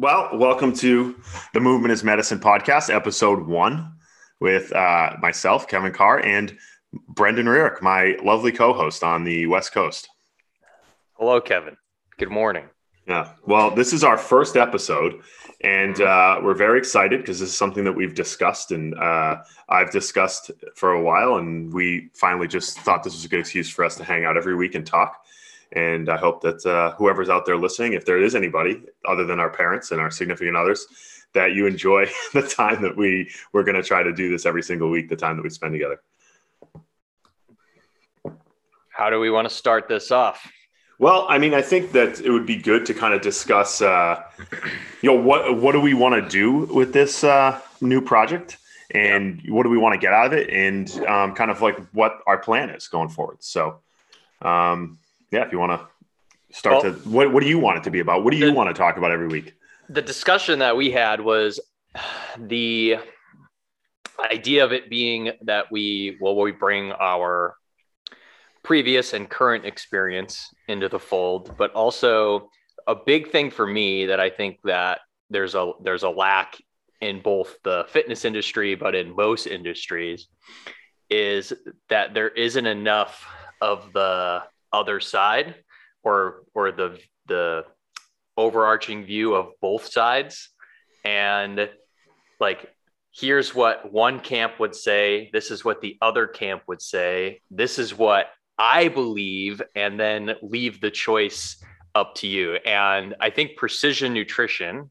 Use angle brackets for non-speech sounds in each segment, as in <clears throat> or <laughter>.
Well, welcome to the Movement As Medicine podcast, episode one, with uh, myself, Kevin Carr, and Brendon Rearick, my lovely co host on the West Coast. Hello, Kevin. Good morning. Yeah. Well, this is our first episode, and uh, we're very excited because this is something that we've discussed and uh, I've discussed for a while, and we finally just thought this was a good excuse for us to hang out every week and talk. And I hope that uh, whoever's out there listening, if there is anybody other than our parents and our significant others, that you enjoy <laughs> the time that we we're going to try to do this every single week, the time that we spend together. How do we want to start this off? Well, I mean, I think that it would be good to kind of discuss, uh, you know, what what do we want to do with this uh, new project, and yeah. what do we want to get out of it, and um, kind of like what our plan is going forward. So, um, yeah, if you want to start well, to what what do you want it to be about? What do you the, want to talk about every week? The discussion that we had was the idea of it being that we well we bring our previous and current experience into the fold, but also a big thing for me that I think that there's a there's a lack in both the fitness industry but in most industries is that there isn't enough of the other side or or the the overarching view of both sides. And like here's what one camp would say this is what the other camp would say this is what i believe and then leave the choice up to you. And i think precision nutrition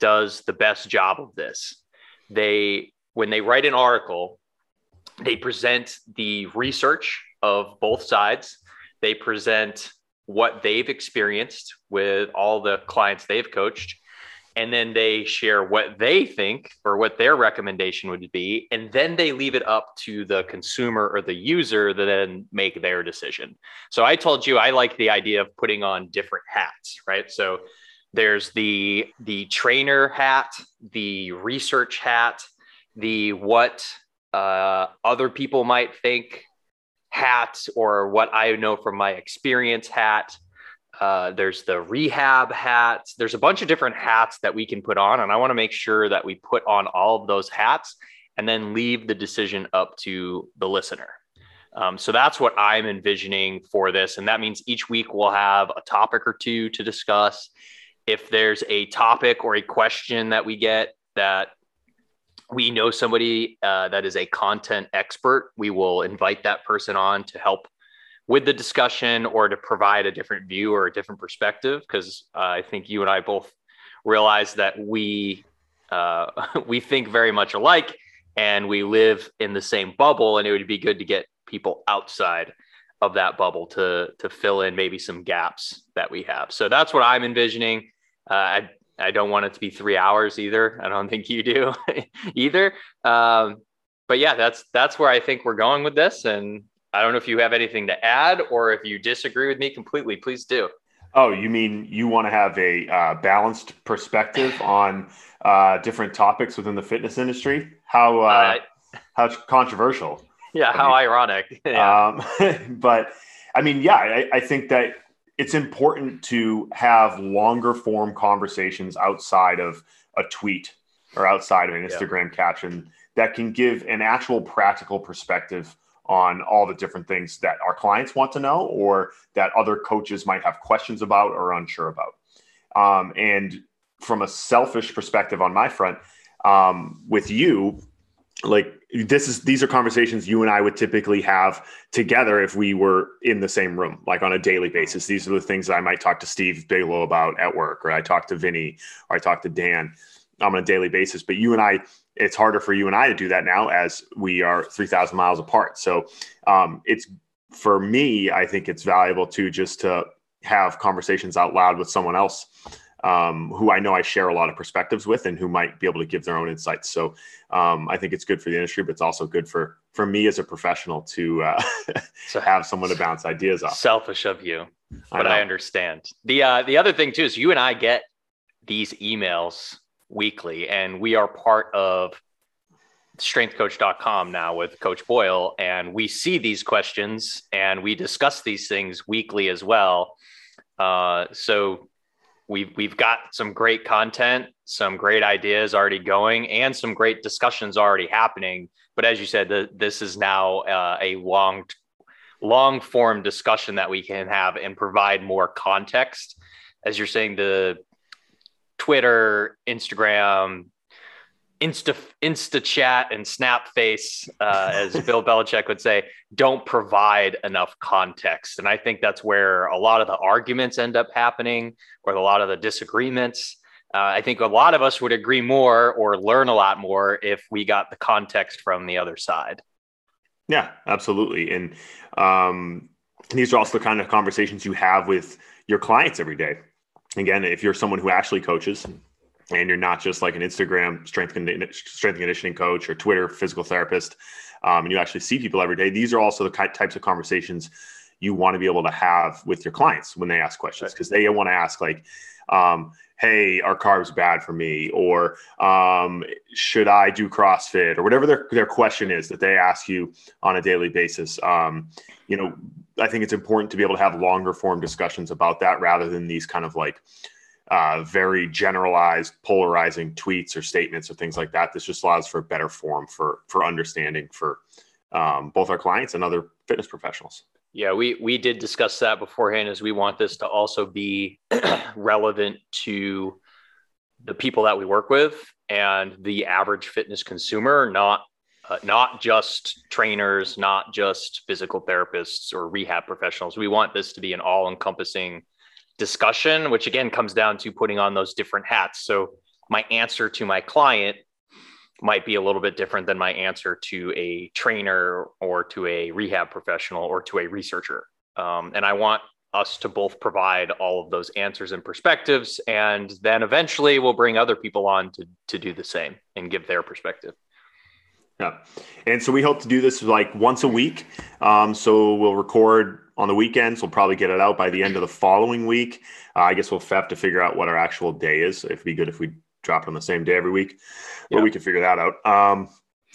does the best job of this. They when they write an article they present the research of both sides they present what they've experienced with all the clients they've coached. And then they share what they think or what their recommendation would be. And then they leave it up to the consumer or the user to then make their decision. So I told you I like the idea of putting on different hats, right? So there's the the trainer hat, the research hat, the what uh, other people might think hat or what I know from my experience hat. Uh, there's the rehab hat. There's a bunch of different hats that we can put on. And I want to make sure that we put on all of those hats and then leave the decision up to the listener. Um, so that's what I'm envisioning for this. And that means each week we'll have a topic or two to discuss. If there's a topic or a question that we get that we know somebody uh, that is a content expert, we will invite that person on to help with the discussion or to provide a different view or a different perspective. Because uh, I think you and I both realize that we uh, <laughs> we think very much alike and we live in the same bubble, and it would be good to get people outside of that bubble to to fill in maybe some gaps that we have. So that's what I'm envisioning. Uh, I I don't want it to be three hours either. I don't think you do <laughs> either. Um, but yeah, that's that's where I think we're going with this. And I don't know if you have anything to add or if you disagree with me completely. Please do. Oh, you mean you want to have a uh, balanced perspective on uh, different topics within the fitness industry? How uh, how controversial? <laughs> Yeah, how I mean, ironic. <laughs> Yeah. Um, but I mean, yeah, I, I think that it's important to have longer form conversations outside of a tweet or outside of an Instagram yeah. caption that can give an actual practical perspective on all the different things that our clients want to know or that other coaches might have questions about or unsure about. Um, and from a selfish perspective on my front, um, with you, like this is these are conversations you and I would typically have together if we were in the same room, like on a daily basis. These are the things that I might talk to Steve Bigelow about at work, or I talk to Vinny, or I talk to Dan on a daily basis. But you and I, it's harder for you and I to do that now as we are three thousand miles apart. So um, it's for me, I think it's valuable to just to have conversations out loud with someone else um, who I know I share a lot of perspectives with and who might be able to give their own insights. So um, I think it's good for the industry, but it's also good for for me as a professional to uh, <laughs> to have someone to bounce ideas off. Selfish of you, but I, I understand. The uh, the other thing too is you and I get these emails weekly, and we are part of strengthcoach.com now with Coach Boyle, and we see these questions and we discuss these things weekly as well. Uh, so we've we've got some great content, some great ideas already going, and some great discussions already happening. But as you said, the, this is now uh, a long long form discussion that we can have and provide more context. As you're saying, the Twitter, Instagram, Insta Insta chat and Snap face, uh, as Bill <laughs> Belichick would say, don't provide enough context. And I think that's where a lot of the arguments end up happening, or a lot of the disagreements. Uh, I think a lot of us would agree more or learn a lot more if we got the context from the other side. Yeah, absolutely. And um, these are also the kind of conversations you have with your clients every day. Again, if you're someone who actually coaches, and you're not just like an Instagram strength strength conditioning coach or Twitter physical therapist, um, and you actually see people every day. These are also the types of conversations you want to be able to have with your clients when they ask questions because they want to ask like, um, "Hey, are carbs bad for me?" or um, "Should I do CrossFit?" or whatever their their question is that they ask you on a daily basis. Um, you know, I think it's important to be able to have longer form discussions about that rather than these kind of like uh, very generalized, polarizing tweets or statements or things like that. This just allows for a better form for for understanding for um, both our clients and other fitness professionals. Yeah, we we did discuss that beforehand, as we want this to also be <clears throat> relevant to the people that we work with and the average fitness consumer, not uh, not just trainers, not just physical therapists or rehab professionals. We want this to be an all-encompassing discussion, which again comes down to putting on those different hats. So my answer to my client might be a little bit different than my answer to a trainer or to a rehab professional or to a researcher. Um, and I want us to both provide all of those answers and perspectives. And then eventually we'll bring other people on to, to do the same and give their perspective. Yeah. And so we hope to do this like once a week. Um, so we'll record on the weekends. We'll probably get it out by the end of the following week. Uh, I guess we'll have to figure out what our actual day is. It'd be good if we drop it on the same day every week, but we can figure that out. Um,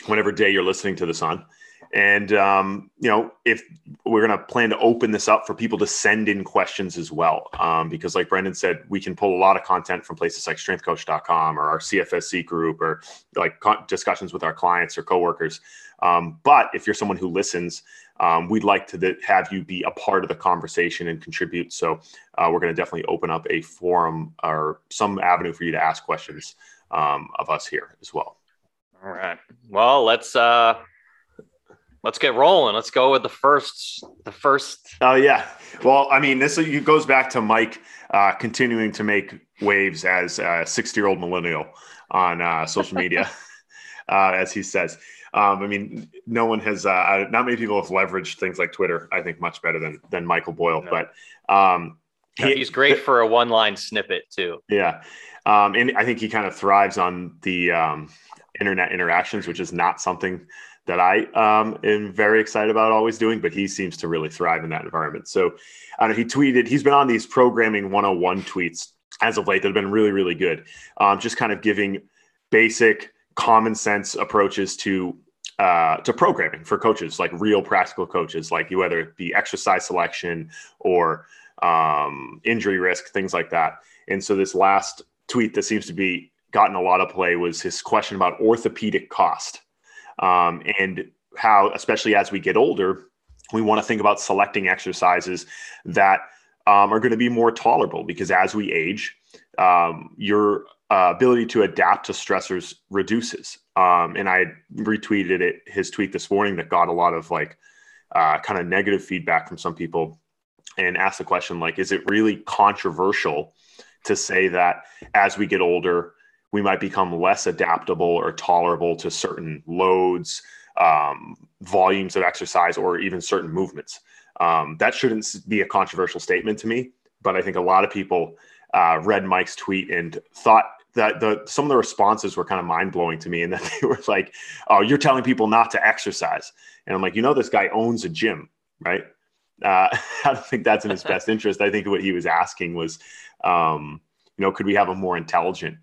whenever day you're listening to this on. And um, you know, if we're going to plan to open this up for people to send in questions as well, um, because like Brendon said, we can pull a lot of content from places like StrengthCoach.com or our CFSC group or like discussions with our clients or coworkers. Um, but if you're someone who listens, um, we'd like to th- have you be a part of the conversation and contribute. So uh, we're going to definitely open up a forum or some avenue for you to ask questions um, of us here as well. All right. Well, let's uh, let's get rolling. Let's go with the first. The first. Oh yeah. Well, I mean, this goes back to Mike uh, continuing to make waves as a sixty-year-old millennial on uh, social media, <laughs> uh, as he says. Um, I mean, no one has, uh, not many people have leveraged things like Twitter. I think much better than than Michael Boyle, no. but um, he, he's great <laughs> for a one line snippet too. Yeah, um, and I think he kind of thrives on the um, internet interactions, which is not something that I um, am very excited about always doing, but he seems to really thrive in that environment. So uh, he tweeted, he's been on these programming 101 tweets as of late that have been really, really good. Um, just kind of giving basic common sense approaches to uh, to programming for coaches, like real practical coaches, like whether it be exercise selection or um, injury risk, things like that. And so this last tweet that seems to be gotten a lot of play was his question about orthopedic cost um, and how, especially as we get older, we want to think about selecting exercises that um, are going to be more tolerable because as we age, um, your uh, ability to adapt to stressors reduces. Um, and I retweeted it, his tweet this morning that got a lot of like uh, kind of negative feedback from some people and asked the question like, is it really controversial to say that as we get older, we might become less adaptable or tolerable to certain loads, um, volumes of exercise, or even certain movements. Um, that shouldn't be a controversial statement to me, but I think a lot of people uh, read Mike's tweet and thought that the some of the responses were kind of mind blowing to me, and <laughs> that they were like, "Oh, you're telling people not to exercise," and I'm like, you know, this guy owns a gym, right? Uh, <laughs> I don't think that's in his <laughs> best interest. I think what he was asking was, um, you know, could we have a more intelligent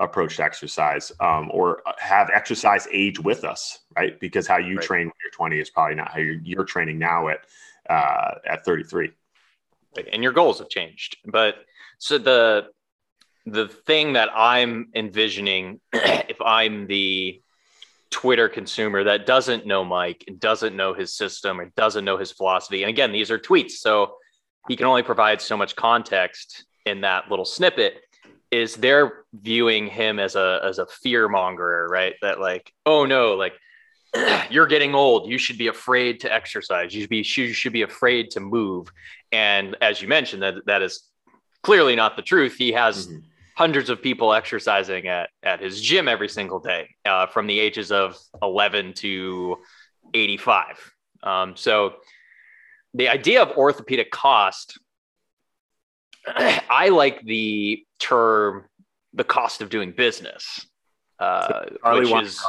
approach to exercise um, or have exercise age with us, right? Because how you right. train when you're 20 is probably not how you're, you're training now at uh, at 33. And your goals have changed, but so the the thing that I'm envisioning, <clears throat> if I'm the Twitter consumer that doesn't know Mike and doesn't know his system and doesn't know his philosophy, and again, these are tweets, so he can only provide so much context in that little snippet. Is they're viewing him as a as a fear monger, right? That like, oh no, like <clears throat> you're getting old. You should be afraid to exercise. You should be you should be afraid to move. And as you mentioned, that that is clearly not the truth. He has mm-hmm. hundreds of people exercising at, at his gym every single day uh, from the ages of 11 to 85. Um, so the idea of orthopedic cost, <clears throat> I like the term the cost of doing business. Uh, Charlie which is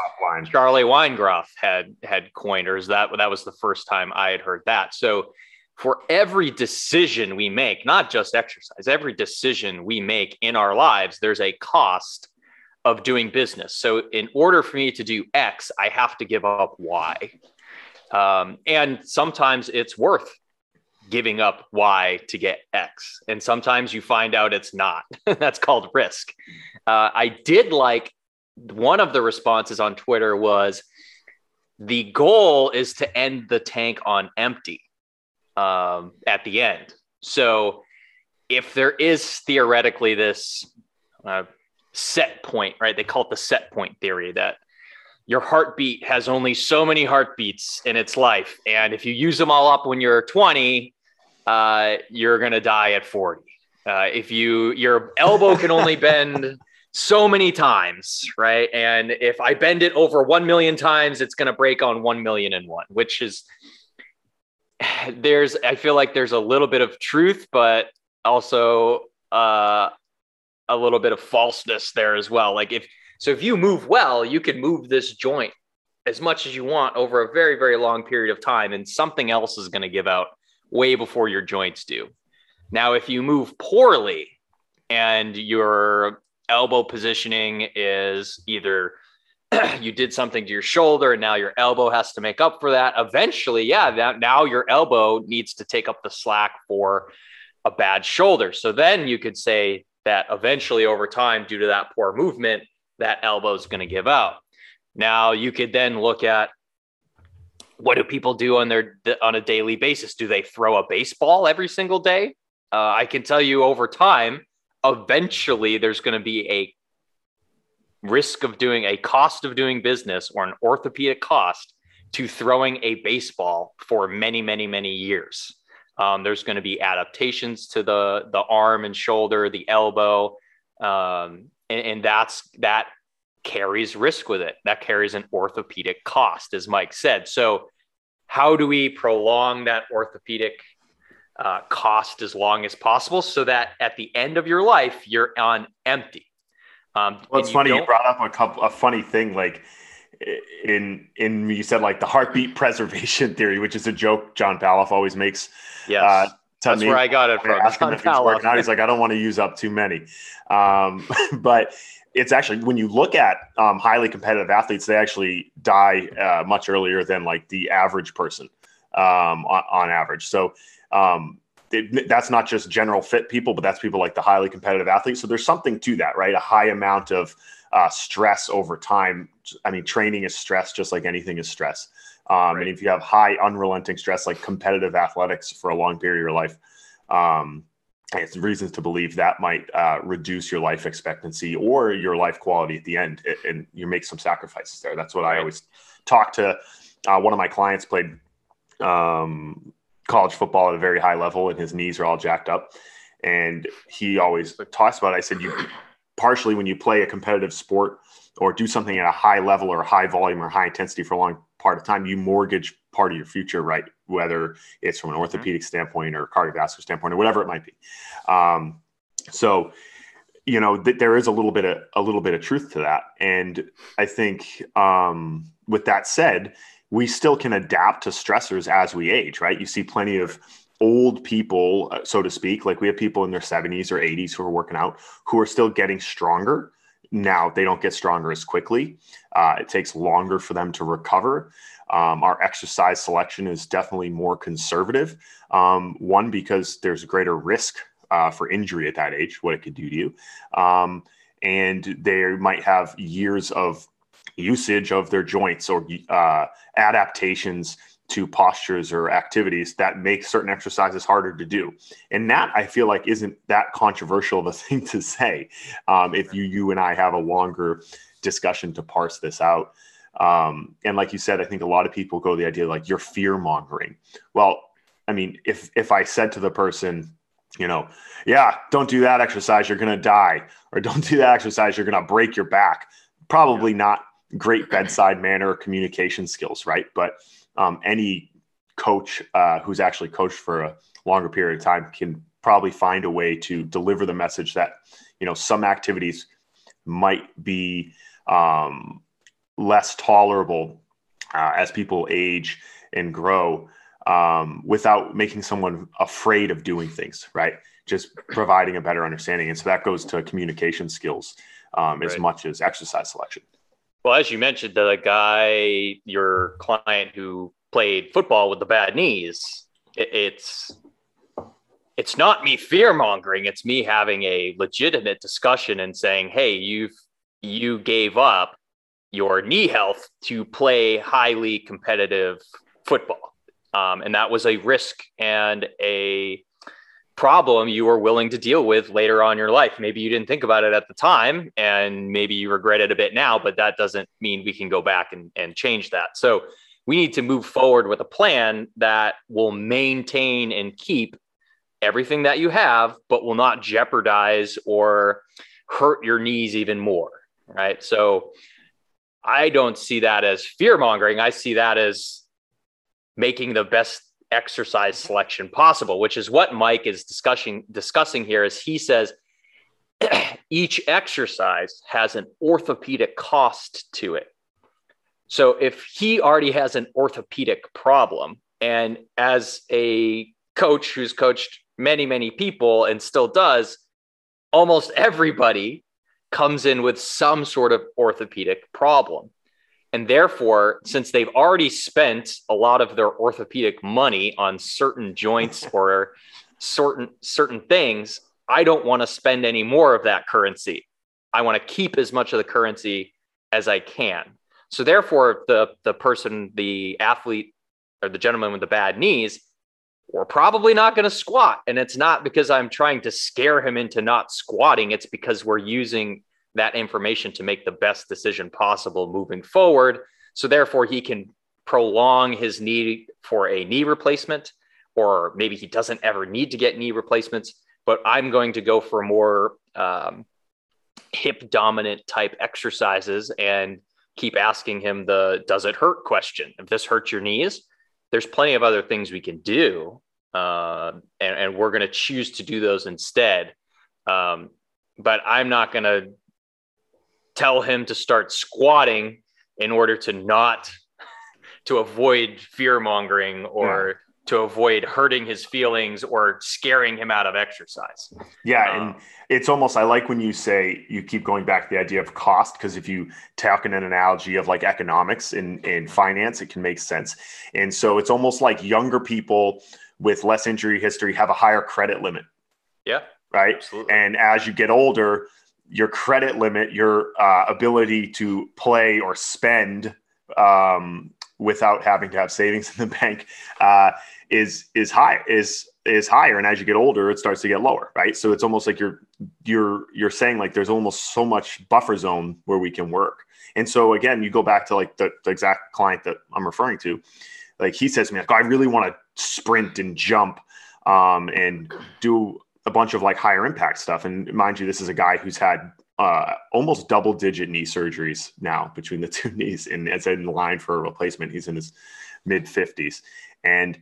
Charlie Weingroff had had coiners. That that was the first time I had heard that. So for every decision we make, not just exercise, every decision we make in our lives, there's a cost of doing business. So, in order for me to do X, I have to give up Y. Um, and sometimes it's worth giving up Y to get X. And sometimes you find out it's not. <laughs> That's called risk. Uh, I did like one of the responses on Twitter was the goal is to end the tank on empty um, at the end. So if there is theoretically this uh, set point, right? They call it the set point theory that your heartbeat has only so many heartbeats in its life. And if you use them all up when you're 20, uh, you're going to die at 40. Uh, if you, your elbow can only <laughs> bend so many times, right? And if I bend it over 1 million times, it's going to break on 1 million and one, which is <sighs> there's I feel like there's a little bit of truth, but also uh, a little bit of falseness there as well. Like if so, if you move well, you can move this joint as much as you want over a very very long period of time, and something else is going to give out way before your joints do. Now, if you move poorly and your elbow positioning is either <clears throat> you did something to your shoulder and now your elbow has to make up for that eventually yeah that now your elbow needs to take up the slack for a bad shoulder so then you could say that eventually over time due to that poor movement that elbow is going to give out now you could then look at what do people do on their on a daily basis do they throw a baseball every single day uh, i can tell you over time eventually there's going to be a risk of doing a cost of doing business or an orthopedic cost to throwing a baseball for many, many, many years. Um, there's going to be adaptations to the the arm and shoulder, the elbow, um, and, and that's that carries risk with it. That carries an orthopedic cost, as Mike said. So, how do we prolong that orthopedic uh, cost as long as possible so that at the end of your life you're on empty? Um, well, it's funny you, you brought up a couple a funny thing like in in you said like the heartbeat <laughs> preservation theory, which is a joke John Pallof always makes. Yes. Uh, That's me. where I got it from. Ask John him if he's working out. He's like, I don't want to use up too many. Um, <laughs> but it's actually when you look at um, highly competitive athletes, they actually die uh, much earlier than like the average person um, on, on, average. So um, it, that's not just general fit people, but that's people like the highly competitive athletes. So there's something to that, right? A high amount of uh, stress over time. I mean, training is stress, just like anything is stress. Um, right. And if you have high, unrelenting stress, like competitive athletics for a long period of your life, um, it's reasons to believe that might uh, reduce your life expectancy or your life quality at the end, and you make some sacrifices there. That's what I always talk to. Uh, one of my clients played um, college football at a very high level and his knees are all jacked up. And he always talks about it. I said, you partially when you play a competitive sport or do something at a high level or high volume or high intensity for a long part of time, you mortgage part of your future, right? Whether it's from an mm-hmm. orthopedic mm-hmm. standpoint or cardiovascular standpoint or whatever it might be. Um, so, you know, th- there is a little bit of a little bit of truth to that, and I think um, with that said, we still can adapt to stressors as we age, right? You see plenty of old people, uh, so to speak, like we have people in their 70s or 80s who are working out who are still getting stronger. Now, they don't get stronger as quickly. Uh, it takes longer for them to recover. Um, our exercise selection is definitely more conservative. Um, one, because there's greater risk uh, for injury at that age, what it could do to you. Um, and they might have years of usage of their joints or uh, adaptations to postures or activities that make certain exercises harder to do. And that I feel like isn't that controversial of a <laughs> thing to say. Um, if you you and I have a longer discussion to parse this out. Um, and like you said, I think a lot of people go the idea like you're fear mongering. Well, I mean, if if I said to the person, you know, yeah, don't do that exercise, you're gonna die, or don't do that exercise, you're gonna break your back. Probably not great bedside manner communication skills, right? But um, any coach uh, who's actually coached for a longer period of time can probably find a way to deliver the message that you know some activities might be um, less tolerable uh, as people age and grow um, without making someone afraid of doing things right? Just providing a better understanding. And so that goes to communication skills um, as right. much as exercise selection well, as you mentioned, the guy, your client who played football with the bad knees, it's it's not me fear mongering. It's me having a legitimate discussion and saying, "Hey, you've you gave up your knee health to play highly competitive football, um, and that was a risk and a problem you were willing to deal with later on in your life. Maybe you didn't think about it at the time and maybe you regret it a bit now, but that doesn't mean we can go back and, and change that. So we need to move forward with a plan that will maintain and keep everything that you have, but will not jeopardize or hurt your knees even more. Right. So I don't see that as fear mongering. I see that as making the best exercise selection possible, which is what Mike is discussing discussing here. Is he says <clears throat> each exercise has an orthopedic cost to it. So if he already has an orthopedic problem, and as a coach who's coached many many people and still does, almost everybody comes in with some sort of orthopedic problem. And therefore, since they've already spent a lot of their orthopedic money on certain joints <laughs> or certain certain things, I don't want to spend any more of that currency. I want to keep as much of the currency as I can. So therefore, the the person, the athlete or the gentleman with the bad knees, we're probably not going to squat. And it's not because I'm trying to scare him into not squatting. It's because we're using that information to make the best decision possible moving forward. So therefore, he can prolong his need for a knee replacement, or maybe he doesn't ever need to get knee replacements. But I'm going to go for more um, hip dominant type exercises and keep asking him the does it hurt question. If this hurts your knees, there's plenty of other things we can do. Uh, and, and, we're going to choose to do those instead. Um, but I'm not going to tell him to start squatting in order to not to avoid fear mongering or yeah. to avoid hurting his feelings or scaring him out of exercise. Yeah, um, and it's almost I like when you say you keep going back to the idea of cost because if you talk in an analogy of like economics and in, in finance, it can make sense. And so it's almost like younger people with less injury history have a higher credit limit. Yeah. Right. Absolutely. And as you get older, your credit limit, your uh, ability to play or spend um, without having to have savings in the bank uh, is is high is is higher, and as you get older, it starts to get lower, right? So it's almost like you're you're you're saying like there's almost so much buffer zone where we can work. And so again, you go back to like the, the exact client that I'm referring to, like he says to me, like, I really want to sprint and jump um, and do a bunch of like higher impact stuff. And mind you, this is a guy who's had uh, almost double digit knee surgeries now between the <laughs> two knees and is in line for a replacement. He's in his mid 50s. And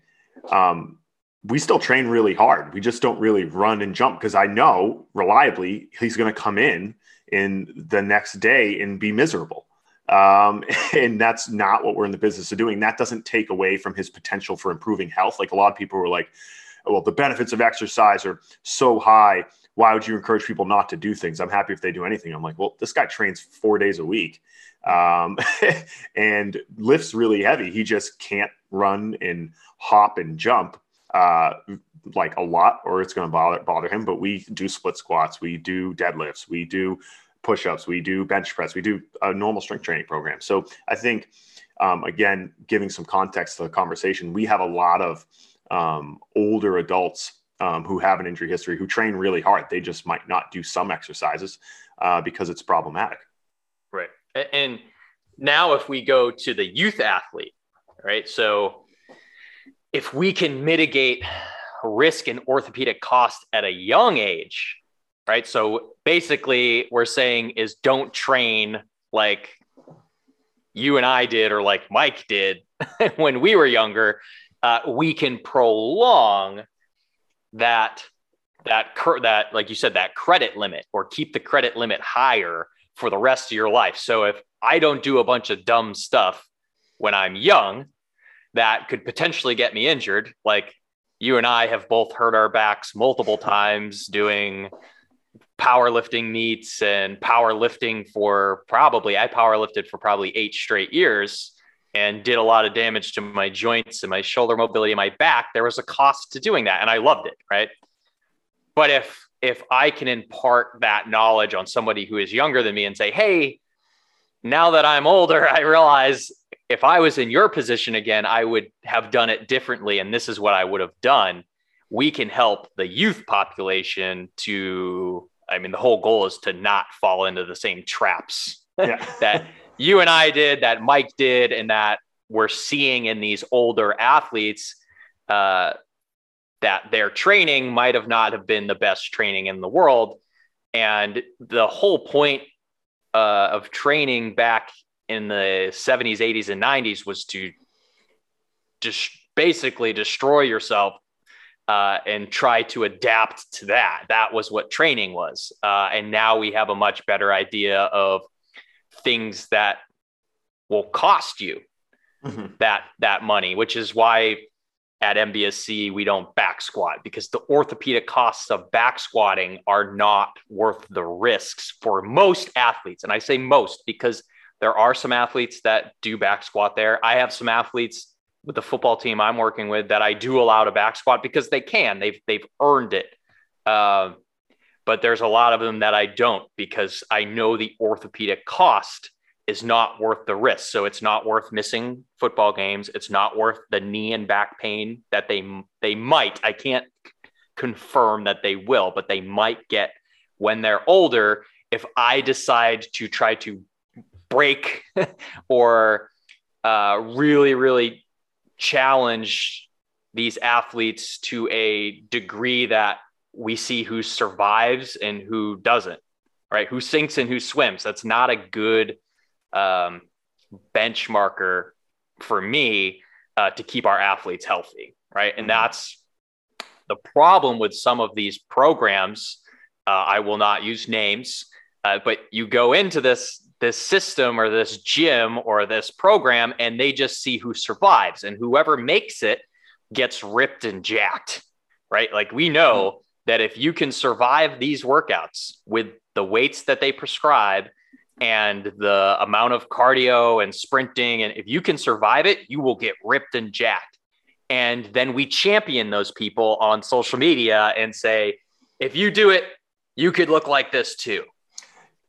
um, we still train really hard. We just don't really run and jump because I know reliably he's going to come in in the next day and be miserable. Um, <laughs> and that's not what we're in the business of doing. That doesn't take away from his potential for improving health. Like a lot of people were like, well, the benefits of exercise are so high. Why would you encourage people not to do things? I'm happy if they do anything. I'm like, well, this guy trains four days a week um, <laughs> and lifts really heavy. He just can't run and hop and jump uh, like a lot or it's going to bother bother him. But we do split squats, we do deadlifts, we do push-ups, we do bench press, we do a normal strength training program. So I think um, again, giving some context to the conversation, we have a lot of um, older adults um, who have an injury history who train really hard. They just might not do some exercises uh, because it's problematic. Right. And now, if we go to the youth athlete, right? So if we can mitigate risk and orthopedic cost at a young age, right? So basically, we're saying is don't train like you and I did or like Mike did <laughs> when we were younger. Uh, we can prolong that that cur- that like you said that credit limit or keep the credit limit higher for the rest of your life. So if I don't do a bunch of dumb stuff when I'm young that could potentially get me injured, like you and I have both hurt our backs multiple times doing powerlifting meets and powerlifting for probably I powerlifted for probably 8 straight years and did a lot of damage to my joints and my shoulder mobility and my back there was a cost to doing that and I loved it right but if if I can impart that knowledge on somebody who is younger than me and say hey now that I'm older <laughs> I realize if I was in your position again I would have done it differently and this is what I would have done we can help the youth population to I mean the whole goal is to not fall into the same traps yeah. <laughs> that you and I did, that Mike did, and that we're seeing in these older athletes uh, that their training might have not have been the best training in the world. And the whole point uh, of training back in the 70s, 80s, and 90s was to just basically destroy yourself uh, and try to adapt to that. That was what training was. Uh, and now we have a much better idea of things that will cost you mm-hmm. that that money, which is why at MBSC we don't back squat because the orthopedic costs of back squatting are not worth the risks for most athletes. And I say most because there are some athletes that do back squat there. I have some athletes with the football team I'm working with that I do allow to back squat because they can. They've they've earned it. Uh, but there's a lot of them that I don't because I know the orthopedic cost is not worth the risk. So it's not worth missing football games. It's not worth the knee and back pain that they they might. I can't confirm that they will, but they might get when they're older if I decide to try to break <laughs> or uh, really really challenge these athletes to a degree that we see who survives and who doesn't, right? Who sinks and who swims. That's not a good um, benchmarker for me uh, to keep our athletes healthy, right? And mm-hmm. that's the problem with some of these programs. Uh, I will not use names, uh, but you go into this this system or this gym or this program, and they just see who survives, and whoever makes it gets ripped and jacked, right? Like we know. That if you can survive these workouts with the weights that they prescribe and the amount of cardio and sprinting, and if you can survive it, you will get ripped and jacked. And then we champion those people on social media and say, if you do it, you could look like this too.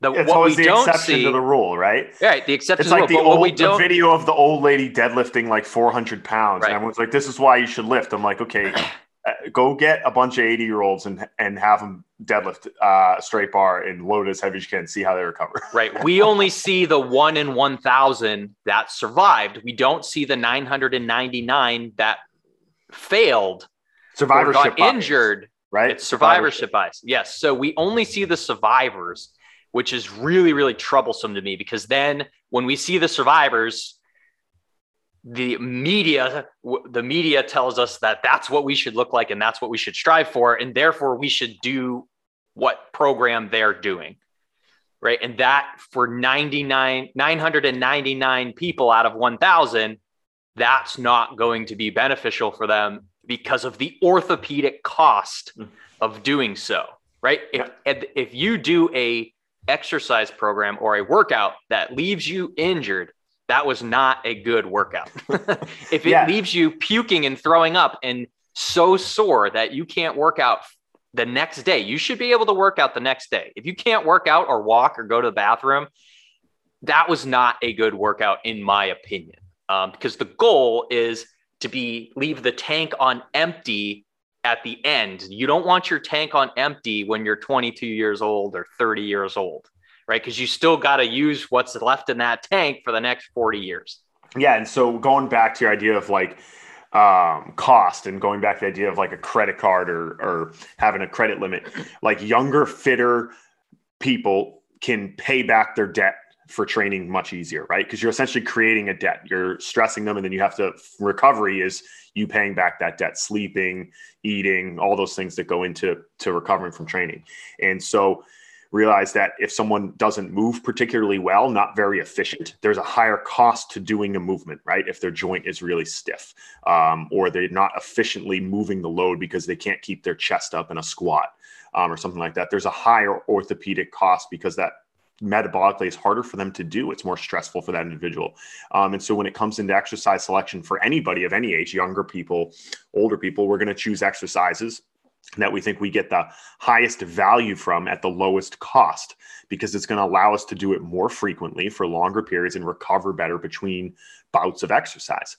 The, it's always the exception see, to the rule, right? Right, the exception. It's like the old the video of the old lady deadlifting like 400 pounds, right. and everyone's like, "This is why you should lift." I'm like, okay, <clears throat> go get a bunch of 80 year olds and and have them deadlift uh, straight bar and load as heavy as you can see how they recover. <laughs> Right. We only see the one in 1000 that survived. We don't see the 999 that failed survivorship got injured. right? It's survivorship bias. Yes. So we only see the survivors which is really really troublesome to me because then when we see the survivors the media the media tells us that that's what we should look like and that's what we should strive for and therefore we should do what program they're doing right? And that for 99 999 people out of 1000 that's not going to be beneficial for them because of the orthopedic cost mm. of doing so right? If, if you do a exercise program or a workout that leaves you injured that was not a good workout. <laughs> if it yeah. leaves you puking and throwing up and so sore that you can't work out the next day. You should be able to work out the next day. If you can't work out or walk or go to the bathroom, that was not a good workout, in my opinion, um, because the goal is to be leave the tank on empty at the end. You don't want your tank on empty when you're 22 years old or 30 years old, right? Because you still got to use what's left in that tank for the next 40 years. Yeah. And so going back to your idea of like, um, cost and going back to the idea of like a credit card or, or having a credit limit, like younger, fitter people can pay back their debt for training much easier, right? Because you're essentially creating a debt. You're stressing them, and then you have to recovery is you paying back that debt, sleeping, eating, all those things that go into to recovering from training. And so realize that if someone doesn't move particularly well, not very efficient, there's a higher cost to doing a movement, right? If their joint is really stiff um, or they're not efficiently moving the load because they can't keep their chest up in a squat um, or something like that, there's a higher orthopedic cost because that metabolically is harder for them to do it's more stressful for that individual um, and so when it comes into exercise selection for anybody of any age younger people older people we're going to choose exercises that we think we get the highest value from at the lowest cost because it's going to allow us to do it more frequently for longer periods and recover better between bouts of exercise.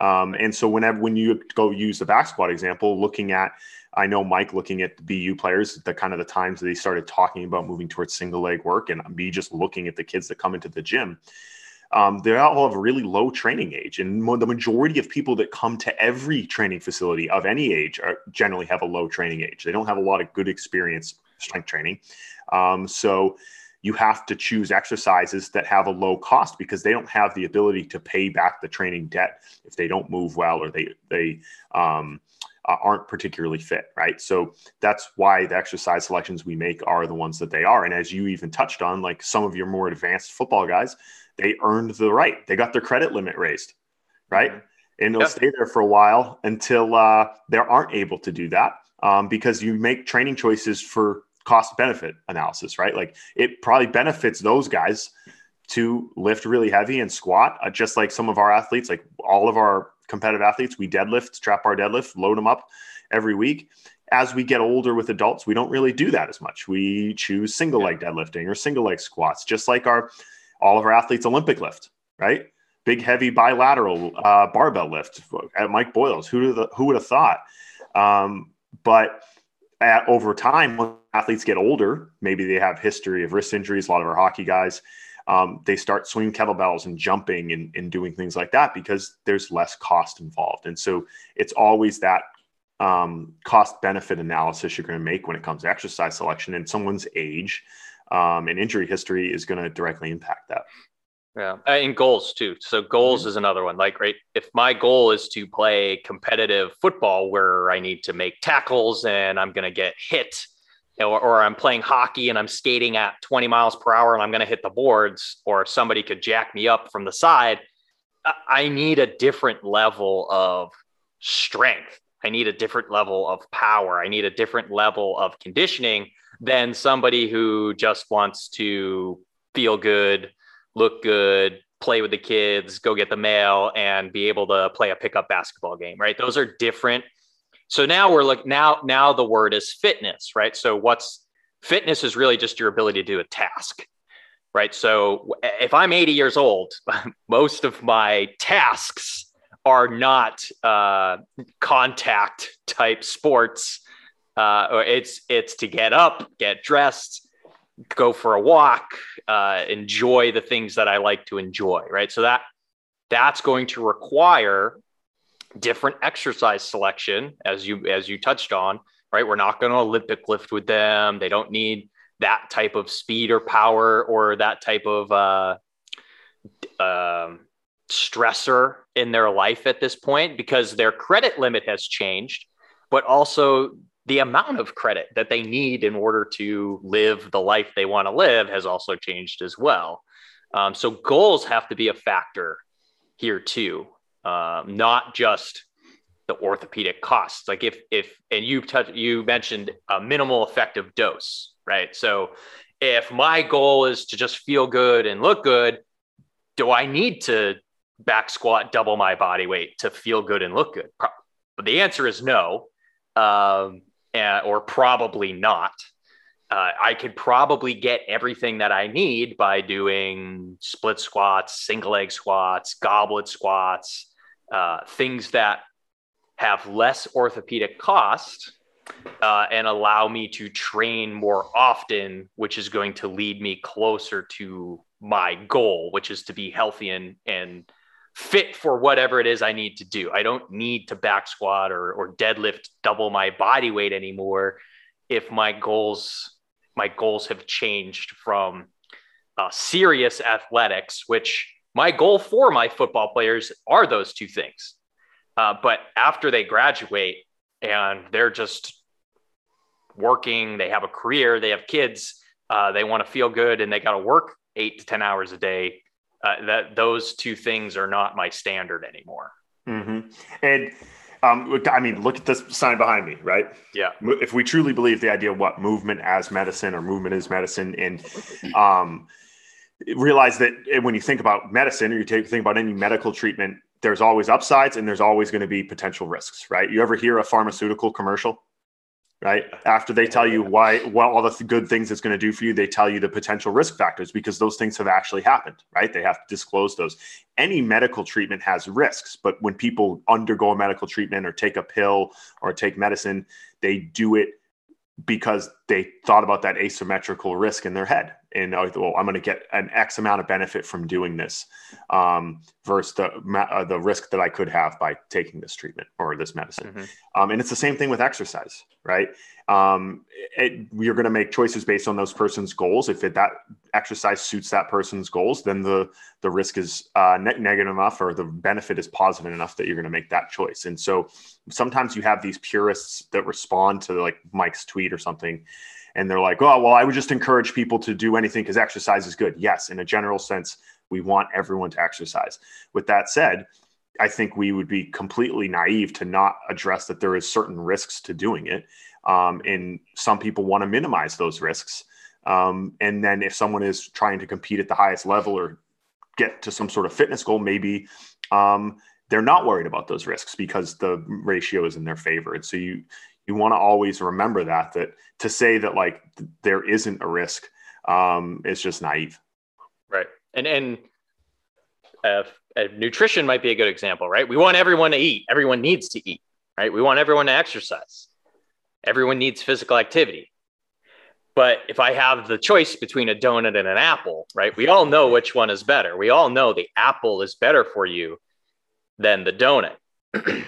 Um, and so whenever when you go use the back squat example, looking at I know Mike looking at the BU players, the kind of the times they started talking about moving towards single leg work, and me just looking at the kids that come into the gym um, they all have a really low training age. And the majority of people that come to every training facility of any age are, generally have a low training age. They don't have a lot of good experience strength training. Um, so you have to choose exercises that have a low cost because they don't have the ability to pay back the training debt if they don't move well or they, they, um, uh, aren't particularly fit, right? So that's why the exercise selections we make are the ones that they are. And as you even touched on, like some of your more advanced football guys, they earned the right. They got their credit limit raised, right? Mm-hmm. And they'll yep. stay there for a while until uh, they aren't able to do that um, because you make training choices for cost benefit analysis, right? Like it probably benefits those guys to lift really heavy and squat, uh, just like some of our athletes, like all of our competitive athletes, we deadlift, trap bar deadlift, load them up every week. As we get older with adults, we don't really do that as much. We choose single leg deadlifting or single leg squats, just like our all of our athletes Olympic lift, right? Big, heavy bilateral uh, barbell lift at Mike Boyles. Who, the, who would have thought? Um, but at, over time, when athletes get older, maybe they have history of wrist injuries. A lot of our hockey guys, um, they start swinging kettlebells and jumping and, and doing things like that because there's less cost involved. And so it's always that um, cost benefit analysis you're going to make when it comes to exercise selection and someone's age um, and injury history is going to directly impact that. Yeah, and goals too. So goals mm-hmm. is another one. Like, right, if my goal is to play competitive football where I need to make tackles and I'm going to get hit, or, or I'm playing hockey and I'm skating at 20 miles per hour and I'm going to hit the boards, or somebody could jack me up from the side, I need a different level of strength. I need a different level of power. I need a different level of conditioning than somebody who just wants to feel good, look good, play with the kids, go get the mail, and be able to play a pickup basketball game, right? Those are different. So now we're like now now the word is fitness, right? So what's fitness is really just your ability to do a task, right? So if I'm 80 years old, <laughs> most of my tasks are not uh, contact type sports uh, it's it's to get up, get dressed, go for a walk, uh, enjoy the things that I like to enjoy, right? So that that's going to require different exercise selection, as you as you touched on, right? We're not going to Olympic lift with them. They don't need that type of speed or power or that type of uh, uh, stressor in their life at this point because their credit limit has changed, but also the amount of credit that they need in order to live the life they want to live has also changed as well. Um, so goals have to be a factor here too, um, not just the orthopedic costs. Like if if and you touch you mentioned a minimal effective dose, right? So if my goal is to just feel good and look good, do I need to back squat double my body weight to feel good and look good? But the answer is no, um, and, or probably not. Uh, I could probably get everything that I need by doing split squats, single leg squats, goblet squats, uh, things that have less orthopedic cost uh, and allow me to train more often, which is going to lead me closer to my goal, which is to be healthy and, and fit for whatever it is I need to do. I don't need to back squat or, or deadlift double my body weight anymore if my goals my goals have changed from uh, serious athletics, which my goal for my football players are those two things. Uh, but after they graduate and they're just working, they have a career, they have kids, uh, they want to feel good, and they got to work eight to 10 hours a day. Uh, that those two things are not my standard anymore. Mm-hmm. And um, I mean, look at this sign behind me, right? Yeah. If we truly believe the idea of what movement as medicine or movement is medicine, and um, realize that eh, when you think about medicine or you take, think about any medical treatment, there's always upsides and there's always going to be potential risks, right? You ever hear a pharmaceutical commercial? right? After they tell you why, well, all the good things it's going to do for you, they tell you the potential risk factors because those things have actually happened, right? They have to disclose those. Any medical treatment has risks, but when people undergo a medical treatment or take a pill or take medicine, they do it because they thought about that asymmetrical risk in their head and well, I'm going to get an X amount of benefit from doing this um, versus the uh, the risk that I could have by taking this treatment or this medicine. Mm-hmm. Um, and it's the same thing with exercise, right? Um, it, you're going to make choices based on those person's goals. If it, that exercise suits that person's goals, then the the risk is uh, ne- negative enough or the benefit is positive enough that you're going to make that choice. And so sometimes you have these purists that respond to like Mike's tweet or something and they're like, oh, well, I would just encourage people to do anything because exercise is good. Yes, in a general sense, we want everyone to exercise. With that said, I think we would be completely naive to not address that there is certain risks to doing it. Um, and some people want to minimize those risks. Um, and then if someone is trying to compete at the highest level or get to some sort of fitness goal, maybe um, they're not worried about those risks because the ratio is in their favor. And so you you want to always remember that that to say that like there isn't a risk um, is just naive. Right, and and uh, uh, nutrition might be a good example, right? We want everyone to eat. Everyone needs to eat, right? We want everyone to exercise. Everyone needs physical activity. But if I have the choice between a donut and an apple, right? We all know which one is better. We all know the apple is better for you than the donut. <clears throat>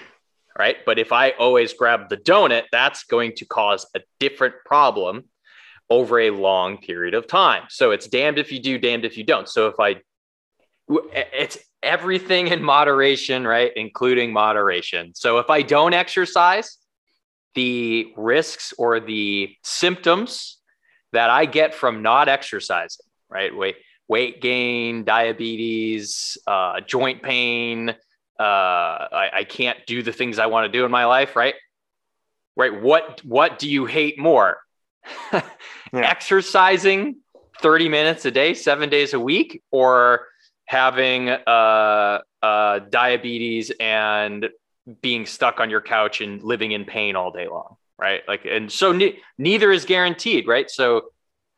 right? But if I always grab the donut, that's going to cause a different problem over a long period of time. So it's damned if you do, damned if you don't. So if I, it's everything in moderation, right? Including moderation. So if I don't exercise, the risks or the symptoms that I get from not exercising, right? Weight, weight gain, diabetes, uh, joint pain, uh, I, I can't do the things I want to do in my life, right? Right. What what do you hate more? <laughs> yeah. Exercising 30 minutes a day, seven days a week, or having uh, uh, diabetes and being stuck on your couch and living in pain all day long, right? Like, and so ne- neither is guaranteed, right? So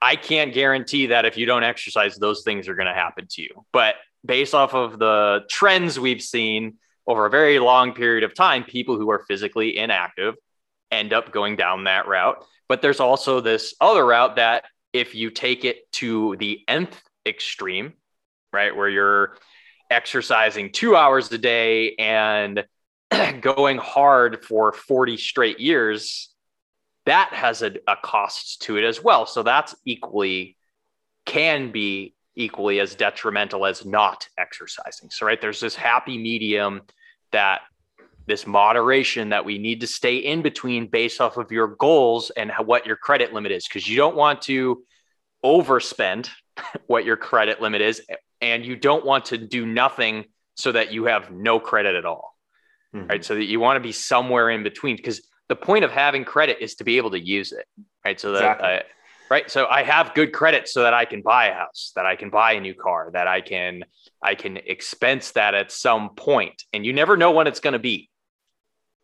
I can't guarantee that if you don't exercise, those things are going to happen to you. But based off of the trends we've seen over a very long period of time, people who are physically inactive end up going down that route. But there's also this other route that if you take it to the nth extreme, right, where you're exercising two hours a day and <clears throat> going hard for 40 straight years, that has a, a cost to it as well. So that's equally can be equally as detrimental as not exercising. So, right, there's this happy medium that this moderation that we need to stay in between based off of your goals and how, what your credit limit is, because you don't want to overspend <laughs> what your credit limit is, and you don't want to do nothing so that you have no credit at all. Mm-hmm. Right. So that you want to be somewhere in between because the point of having credit is to be able to use it. Right. So that exactly right? So i have good credit so that i can buy a house that i can buy a new car that i can i can expense that at some point and you never know when it's going to be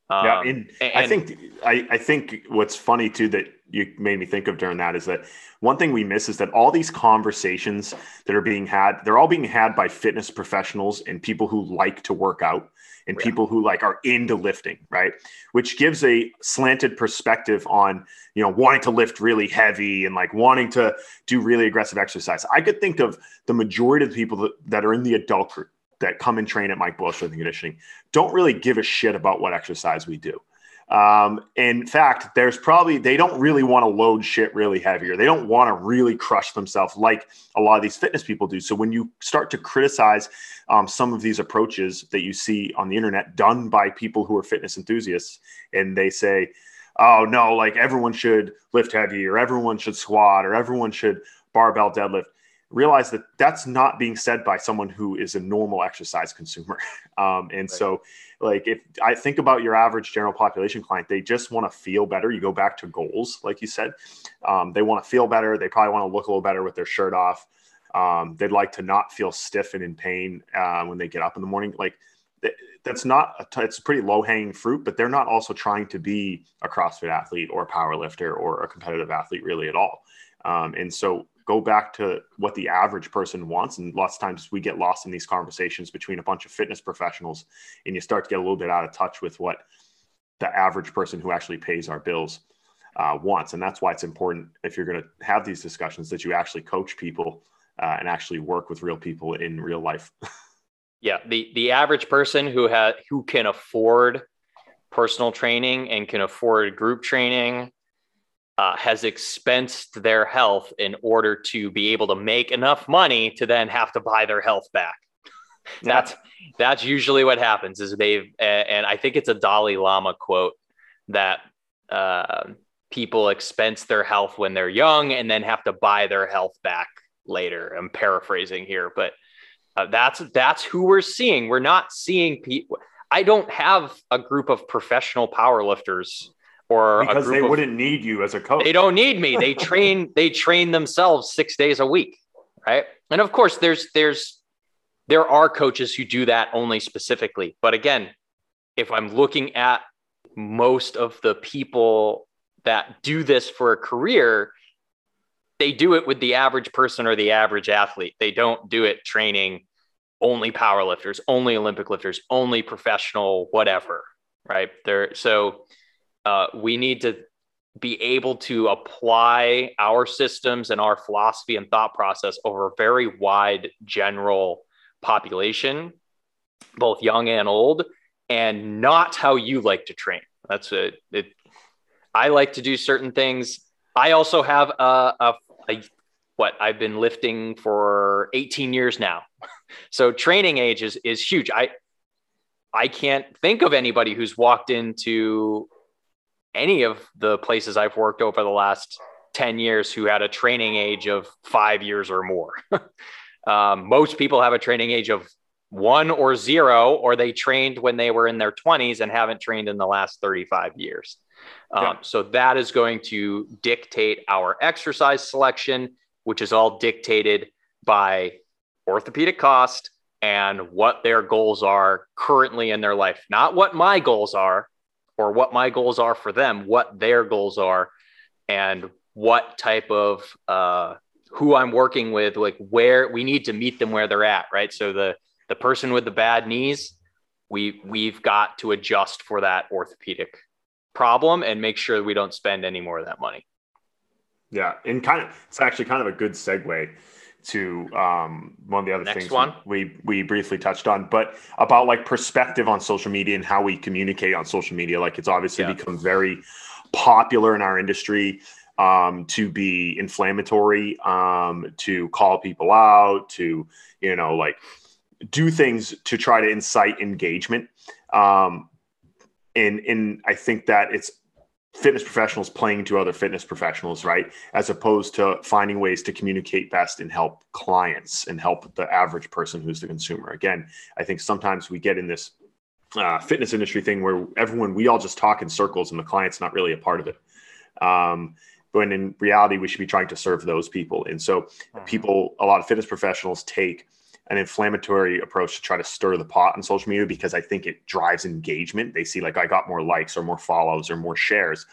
Um, yeah, and, and, I think I, I think what's funny too that you made me think of during that is that one thing we miss is that all these conversations that are being had, they're all being had by fitness professionals and people who like to work out and yeah. people who like are into lifting, right? Which gives a slanted perspective on, you know, wanting to lift really heavy and like wanting to do really aggressive exercise. I could think of the majority of the people that, that are in the adult group that come and train at Mike Boyle Strength and Conditioning don't really give a shit about what exercise we do. Um, in fact, there's probably they don't really want to load shit really heavier. They don't want to really crush themselves like a lot of these fitness people do. So when you start to criticize um, some of these approaches that you see on the internet done by people who are fitness enthusiasts, and they say, "Oh no, like everyone should lift heavy, or everyone should squat, or everyone should barbell deadlift," realize that that's not being said by someone who is a normal exercise consumer. <laughs> Um, and right. so, like, if I think about your average general population client, they just want to feel better. You go back to goals, like you said, um, they want to feel better. They probably want to look a little better with their shirt off. Um, they'd like to not feel stiff and in pain uh, when they get up in the morning. Like, that's not a t- it's pretty low hanging fruit, but they're not also trying to be a CrossFit athlete or a power lifter or a competitive athlete really at all. Um, and so go back to what the average person wants. And lots of times we get lost in these conversations between a bunch of fitness professionals, and you start to get a little bit out of touch with what the average person who actually pays our bills uh, wants. And that's why it's important if you're going to have these discussions that you actually coach people uh, and actually work with real people in real life. <laughs> yeah, the the average person who has who can afford personal training and can afford group training uh, has expensed their health in order to be able to make enough money to then have to buy their health back. that's that's usually what happens. Is they've and I think it's a Dalai Lama quote that uh, people expense their health when they're young and then have to buy their health back later. I'm paraphrasing here, but uh, that's that's who we're seeing. We're not seeing people. I don't have a group of professional powerlifters or because they of, wouldn't need you as a coach. They don't need me. They train <laughs> they train themselves 6 days a week, right? And of course there's there's there are coaches who do that only specifically. But again, if I'm looking at most of the people that do this for a career, they do it with the average person or the average athlete. They don't do it training only powerlifters, only Olympic lifters, only professional, whatever. Right. There. So uh, we need to be able to apply our systems and our philosophy and thought process over a very wide general population, both young and old, and not how you like to train. That's it. it I like to do certain things. I also have a, a, a what I've been lifting for 18 years now. <laughs> so training age is, is huge. I, I can't think of anybody who's walked into any of the places I've worked over the last 10 years who had a training age of five years or more. <laughs> um, most people have a training age of one or zero, or they trained when they were in their 20s and haven't trained in the last 35 years. Um, yeah. So that is going to dictate our exercise selection, which is all dictated by orthopedic cost and what their goals are currently in their life, not what my goals are, or what my goals are for them, what their goals are, and what type of uh, who I'm working with, like where we need to meet them where they're at, right? So the the person with the bad knees, we we've got to adjust for that orthopedic problem and make sure we don't spend any more of that money. Yeah, and kind of it's actually kind of a good segue to um, one of the other Next things one. we we briefly touched on, but about like perspective on social media and how we communicate on social media. Like it's obviously yeah. become very popular in our industry um, to be inflammatory, um, to call people out, to you know like do things to try to incite engagement. Um, and and I think that it's fitness professionals playing to other fitness professionals, right? As opposed to finding ways to communicate best and help clients and help the average person who's the consumer. Again, I think sometimes we get in this uh, fitness industry thing where everyone, we all just talk in circles and the client's not really a part of it. Um, when in reality, we should be trying to serve those people. And so, mm-hmm. people, a lot of fitness professionals take an inflammatory approach to try to stir the pot on social media because I think it drives engagement. They see like I got more likes or more follows or more shares.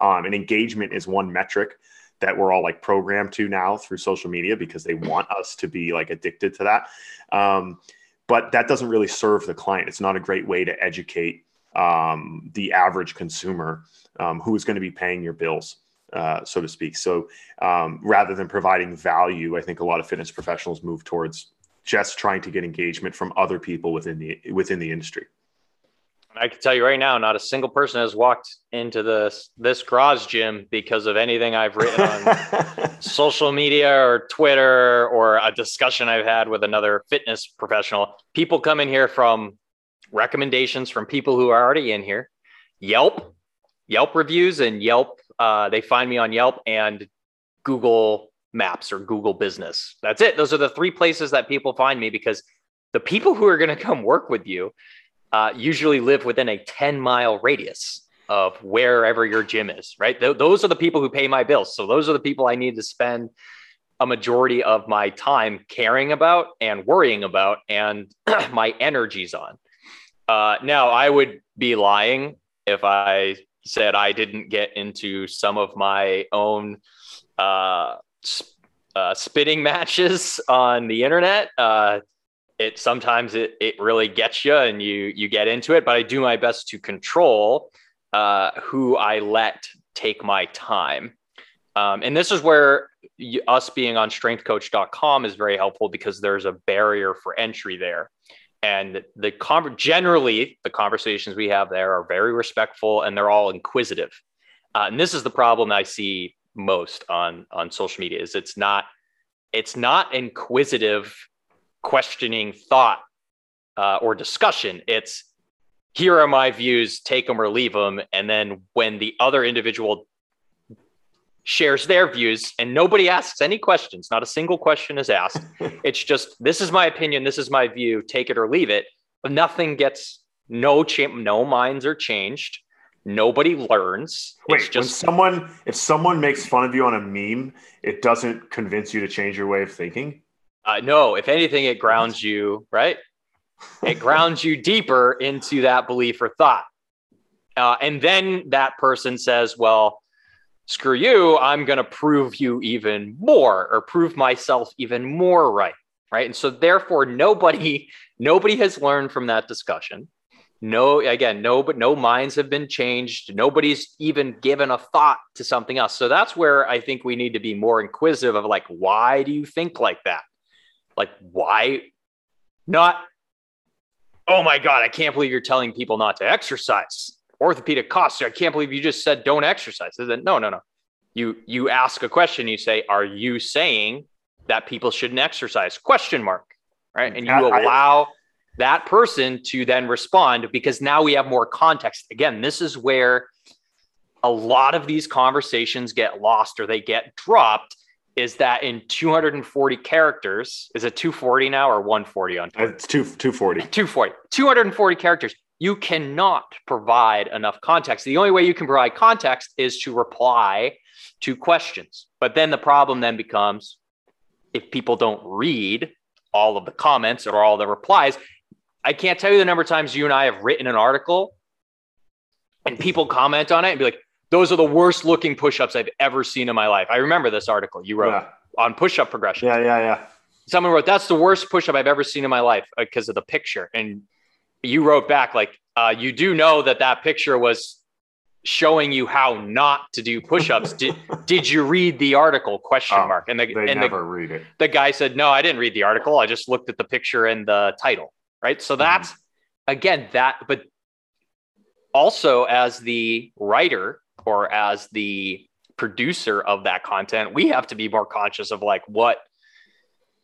Um, and engagement is one metric that we're all like programmed to now through social media because they want us to be like addicted to that. Um, but that doesn't really serve the client. It's not a great way to educate um, the average consumer um, who is going to be paying your bills. Uh, so to speak. So um, rather than providing value, I think a lot of fitness professionals move towards just trying to get engagement from other people within the within the industry. I can tell you right now, not a single person has walked into this this garage gym because of anything I've written on <laughs> social media or Twitter or a discussion I've had with another fitness professional. People come in here from recommendations from people who are already in here, Yelp, Yelp reviews, and Yelp uh, they find me on Yelp and Google Maps or Google Business. That's it. Those are the three places that people find me because the people who are going <laughs> to come work with you uh, usually live within a 10 mile radius of wherever your gym is, right? Th- those are the people who pay my bills. So those are the people I need to spend a majority of my time caring about and worrying about and <clears throat> my energies on. Uh, now, I would be lying if I said I didn't get into some of my own uh, uh, spitting matches on the internet. Uh, it sometimes it, it really gets you and you you get into it, but I do my best to control uh, who I let take my time. Um, and this is where you, us being on strengthcoach.com is very helpful because there's a barrier for entry there and the con- generally the conversations we have there are very respectful and they're all inquisitive uh, and this is the problem i see most on on social media is it's not it's not inquisitive questioning thought uh, or discussion. It's here are my views take them or leave them and then when the other individual shares their views and nobody asks any questions not a single question is asked. <laughs> It's just this is my opinion this is my view take it or leave it. But nothing gets no cha- no minds are changed nobody learns Wait, it's just when someone if someone makes fun of you on a meme it doesn't convince you to change your way of thinking uh, no if anything it grounds you right it grounds you deeper into that belief or thought uh, and then that person says well screw you, I'm going to prove you even more or prove myself even more right. Right. And so therefore nobody, nobody has learned from that discussion. No, again, no, but no minds have been changed. Nobody's even given a thought to something else. So that's where I think we need to be more inquisitive of like, why do you think like that? Like, why not? Oh my God, I can't believe you're telling people not to exercise orthopedic costs. I can't believe you just said don't exercise. no, no, no. You you ask a question. You say, are you saying that people shouldn't exercise? Question mark. Right, and you allow that person to then respond because now we have more context. Again, this is where a lot of these conversations get lost or they get dropped is that in 240 characters, is it 240 now or 140 on Twitter? It's two, 240. 240. 240 characters you cannot provide enough context. The only way you can provide context is to reply to questions. But then the problem then becomes if people don't read all of the comments or all the replies, I can't tell you the number of times you and I have written an article and people comment on it and be like, those are the worst looking push-ups I've ever seen in my life. I remember this article you wrote yeah. on push-up progression. Yeah, yeah, yeah. Someone wrote, that's the worst push-up I've ever seen in my life because of the picture. And you wrote back like uh, you do know that that picture was showing you how not to do push-ups. <laughs> did did you read the article? Question oh, mark. And the they and never the, read it. The guy said, "No, I didn't read the article. I just looked at the picture and the title." Right. So mm-hmm. that's again that, but also as the writer or as the producer of that content, we have to be more conscious of like what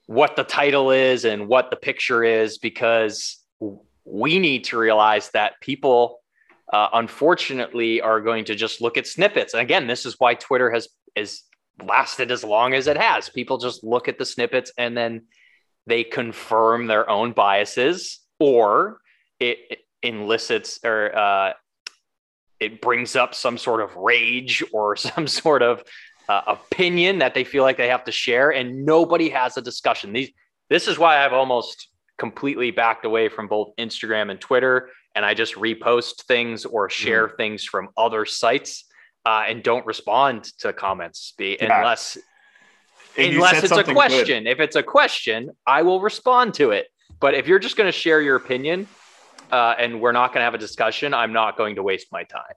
what the title is and what the picture is because we need to realize that people uh, unfortunately are going to just look at snippets and again this is why twitter has is lasted as long as it has people just look at the snippets and then they confirm their own biases or it, it elicits or uh, it brings up some sort of rage or <laughs> some sort of uh, opinion that they feel like they have to share and nobody has a discussion these this is why I've almost completely backed away from both Instagram and Twitter, and I just repost things or share mm. things from other sites uh, and don't respond to comments be, yeah. unless and unless it's a question. Good. If it's a question, I will respond to it. But if you're just going to share your opinion uh, and we're not going to have a discussion, I'm not going to waste my time.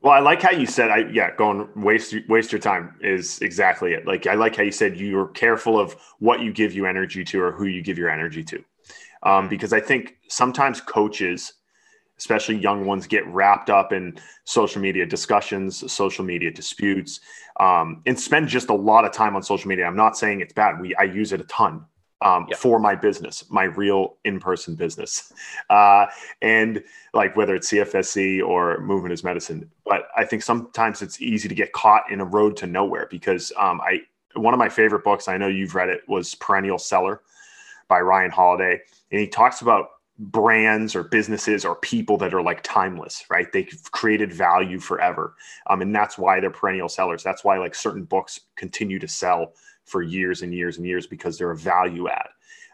Well, I like how you said, I yeah, going waste waste your time is exactly it. Like I like how you said you're careful of what you give you energy to or who you give your energy to, um, because I think sometimes coaches, especially young ones, get wrapped up in social media discussions, social media disputes, um, and spend just a lot of time on social media. I'm not saying it's bad. We I use it a ton um, yeah. for my business, my real in-person business, <laughs> uh, and like whether it's CFSC or Movement is Medicine. But I think sometimes it's easy to get caught in a road to nowhere because um, I one of my favorite books, I know you've read it, was Perennial Seller by Ryan Holiday, and he talks about brands or businesses or people that are like timeless, right? They've created value forever, um, and that's why they're perennial sellers. That's why like certain books continue to sell for years and years and years because they're a value add.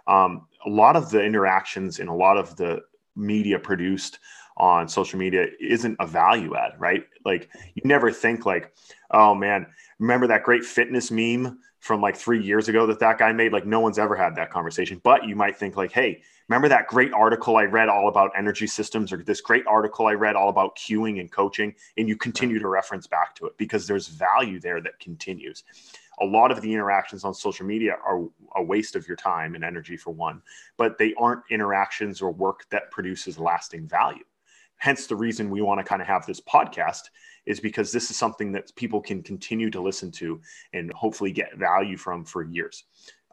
Um, a lot of the interactions and a lot of the media produced on social media isn't a value add, right? Like you never think like, oh man, remember that great fitness meme from like three years ago that that guy made? Like no one's ever had that conversation. But you might think like, hey, remember that great article I read all about energy systems or this great article I read all about cueing and coaching, and you continue to reference back to it because there's value there that continues a lot of the interactions on social media are a waste of your time and energy for one, but they aren't interactions or work that produces lasting value. Hence, the reason we want to kind of have this podcast is because this is something that people can continue to listen to and hopefully get value from for years.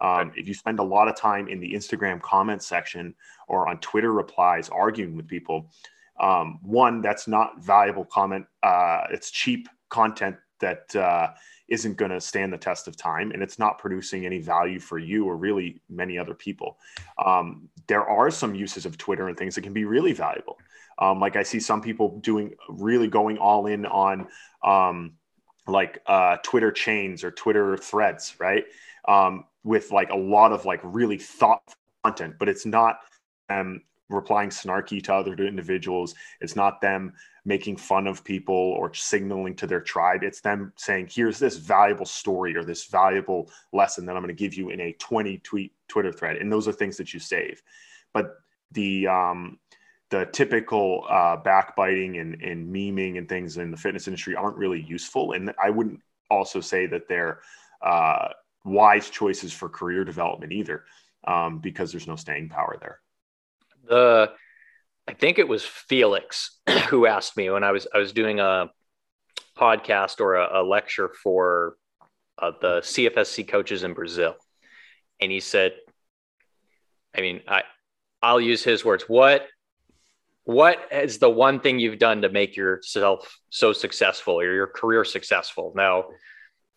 Um, if you spend a lot of time in the Instagram comment section or on Twitter replies arguing with people, um, one, that's not valuable comment. Uh, it's cheap content that uh, isn't going to stand the test of time and it's not producing any value for you or really many other people. Um, there are some uses of Twitter and things that can be really valuable. Um, like I see some people doing really going all in on um, like uh, Twitter chains or Twitter threads, right? Um, with like a lot of like really thoughtful content, but it's not um, replying snarky to other individuals. It's not them making fun of people or signaling to their tribe. It's them saying, here's this valuable story or this valuable lesson that I'm going to give you in a 20 tweet Twitter thread. And those are things that you save. But the, um, the typical uh, backbiting and, and memeing and things in the fitness industry aren't really useful. And I wouldn't also say that they're uh, wise choices for career development either, um, because there's no staying power there. The I think it was Felix <clears throat> who asked me when I was I was doing a podcast or a, a lecture for uh, the CFSC coaches in Brazil, and he said, I mean, I I'll use his words. What what is the one thing you've done to make yourself so successful or your career successful? Now,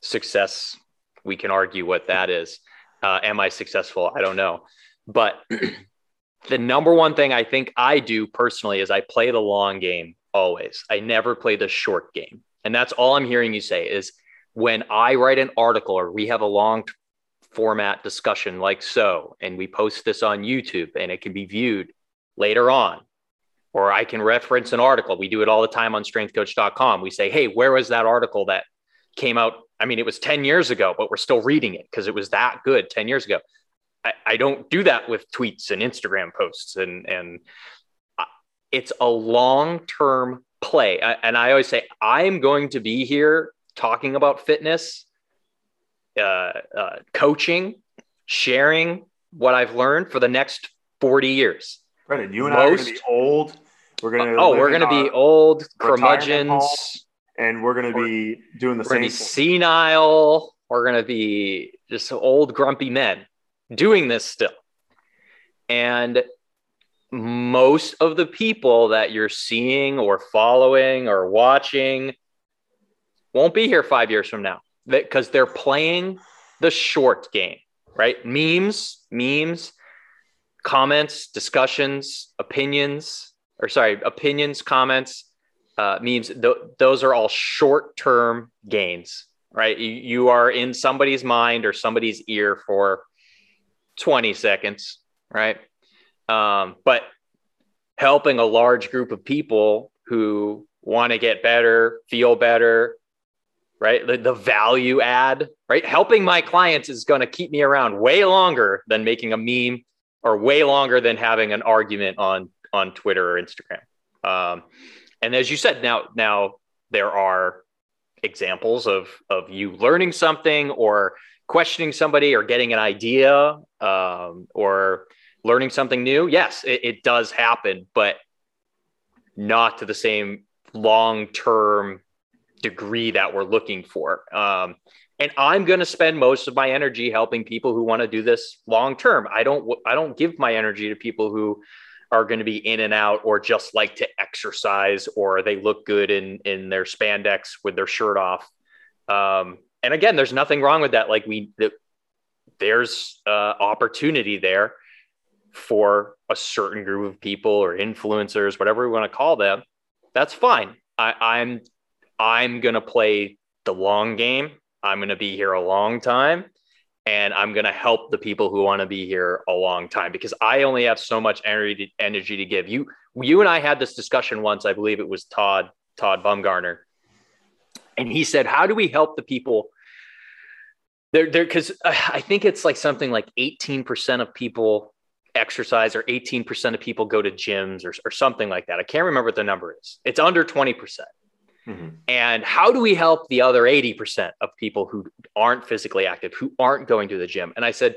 success, we can argue what that is. Uh, am I successful? I don't know, but <clears throat> the number one thing I think I do personally is I play the long game always. I never play the short game. And that's all I'm hearing you say is when I write an article or we have a long format discussion like so, and we post this on YouTube and it can be viewed later on, or I can reference an article. We do it all the time on strengthcoach.com. We say, hey, where was that article that came out? I mean, it was 10 years ago, but we're still reading it because it was that good 10 years ago. I, I don't do that with tweets and Instagram posts and and it's a long term play. And I always say I'm going to be here talking about fitness, uh, uh, coaching, sharing what I've learned for the next 40 years. Brendon, you and Most, I are going to be old. We're going to oh, we're going to be old curmudgeons, and we're going to be doing the we're same. We're going to be senile. We're going to be just old grumpy men doing this still. And most of the people that you're seeing or following or watching won't be here five years from now because they're playing the short game, right? Memes, memes, comments, discussions, opinions, or sorry, opinions, comments, uh, memes. Th- those are all short term gains, right? You, you are in somebody's mind or somebody's ear for 20 seconds, right? Um, but helping a large group of people who want to get better, feel better, right? The, the value add, right? Helping my clients is going to keep me around way longer than making a meme or way longer than having an argument on on Twitter or Instagram. Um, and as you said, now now there are examples of of you learning something or questioning somebody or getting an idea um, or learning something new. Yes, it, it does happen, but not to the same long term degree that we're looking for. Um, and I'm going to spend most of my energy helping people who want to do this long term. I don't I don't give my energy to people who are going to be in and out or just like to exercise or they look good in in their spandex with their shirt off. Um, and again, there's nothing wrong with that. Like we, the, there's uh, opportunity there for a certain group of people or influencers, whatever we want to call them. That's fine. I, I'm I'm going to play the long game. I'm going to be here a long time and I'm going to help the people who want to be here a long time because I only have so much energy to, energy to give. You you and I had this discussion once. I believe it was Todd Todd Bumgardner, and he said, "How do we help the people?" There, there, because uh, I think it's like something like 18% of people exercise or 18% of people go to gyms or, or something like that. I can't remember what the number is. It's under 20%. Mm-hmm. And how do we help the other 80% of people who aren't physically active, who aren't going to the gym? And I said,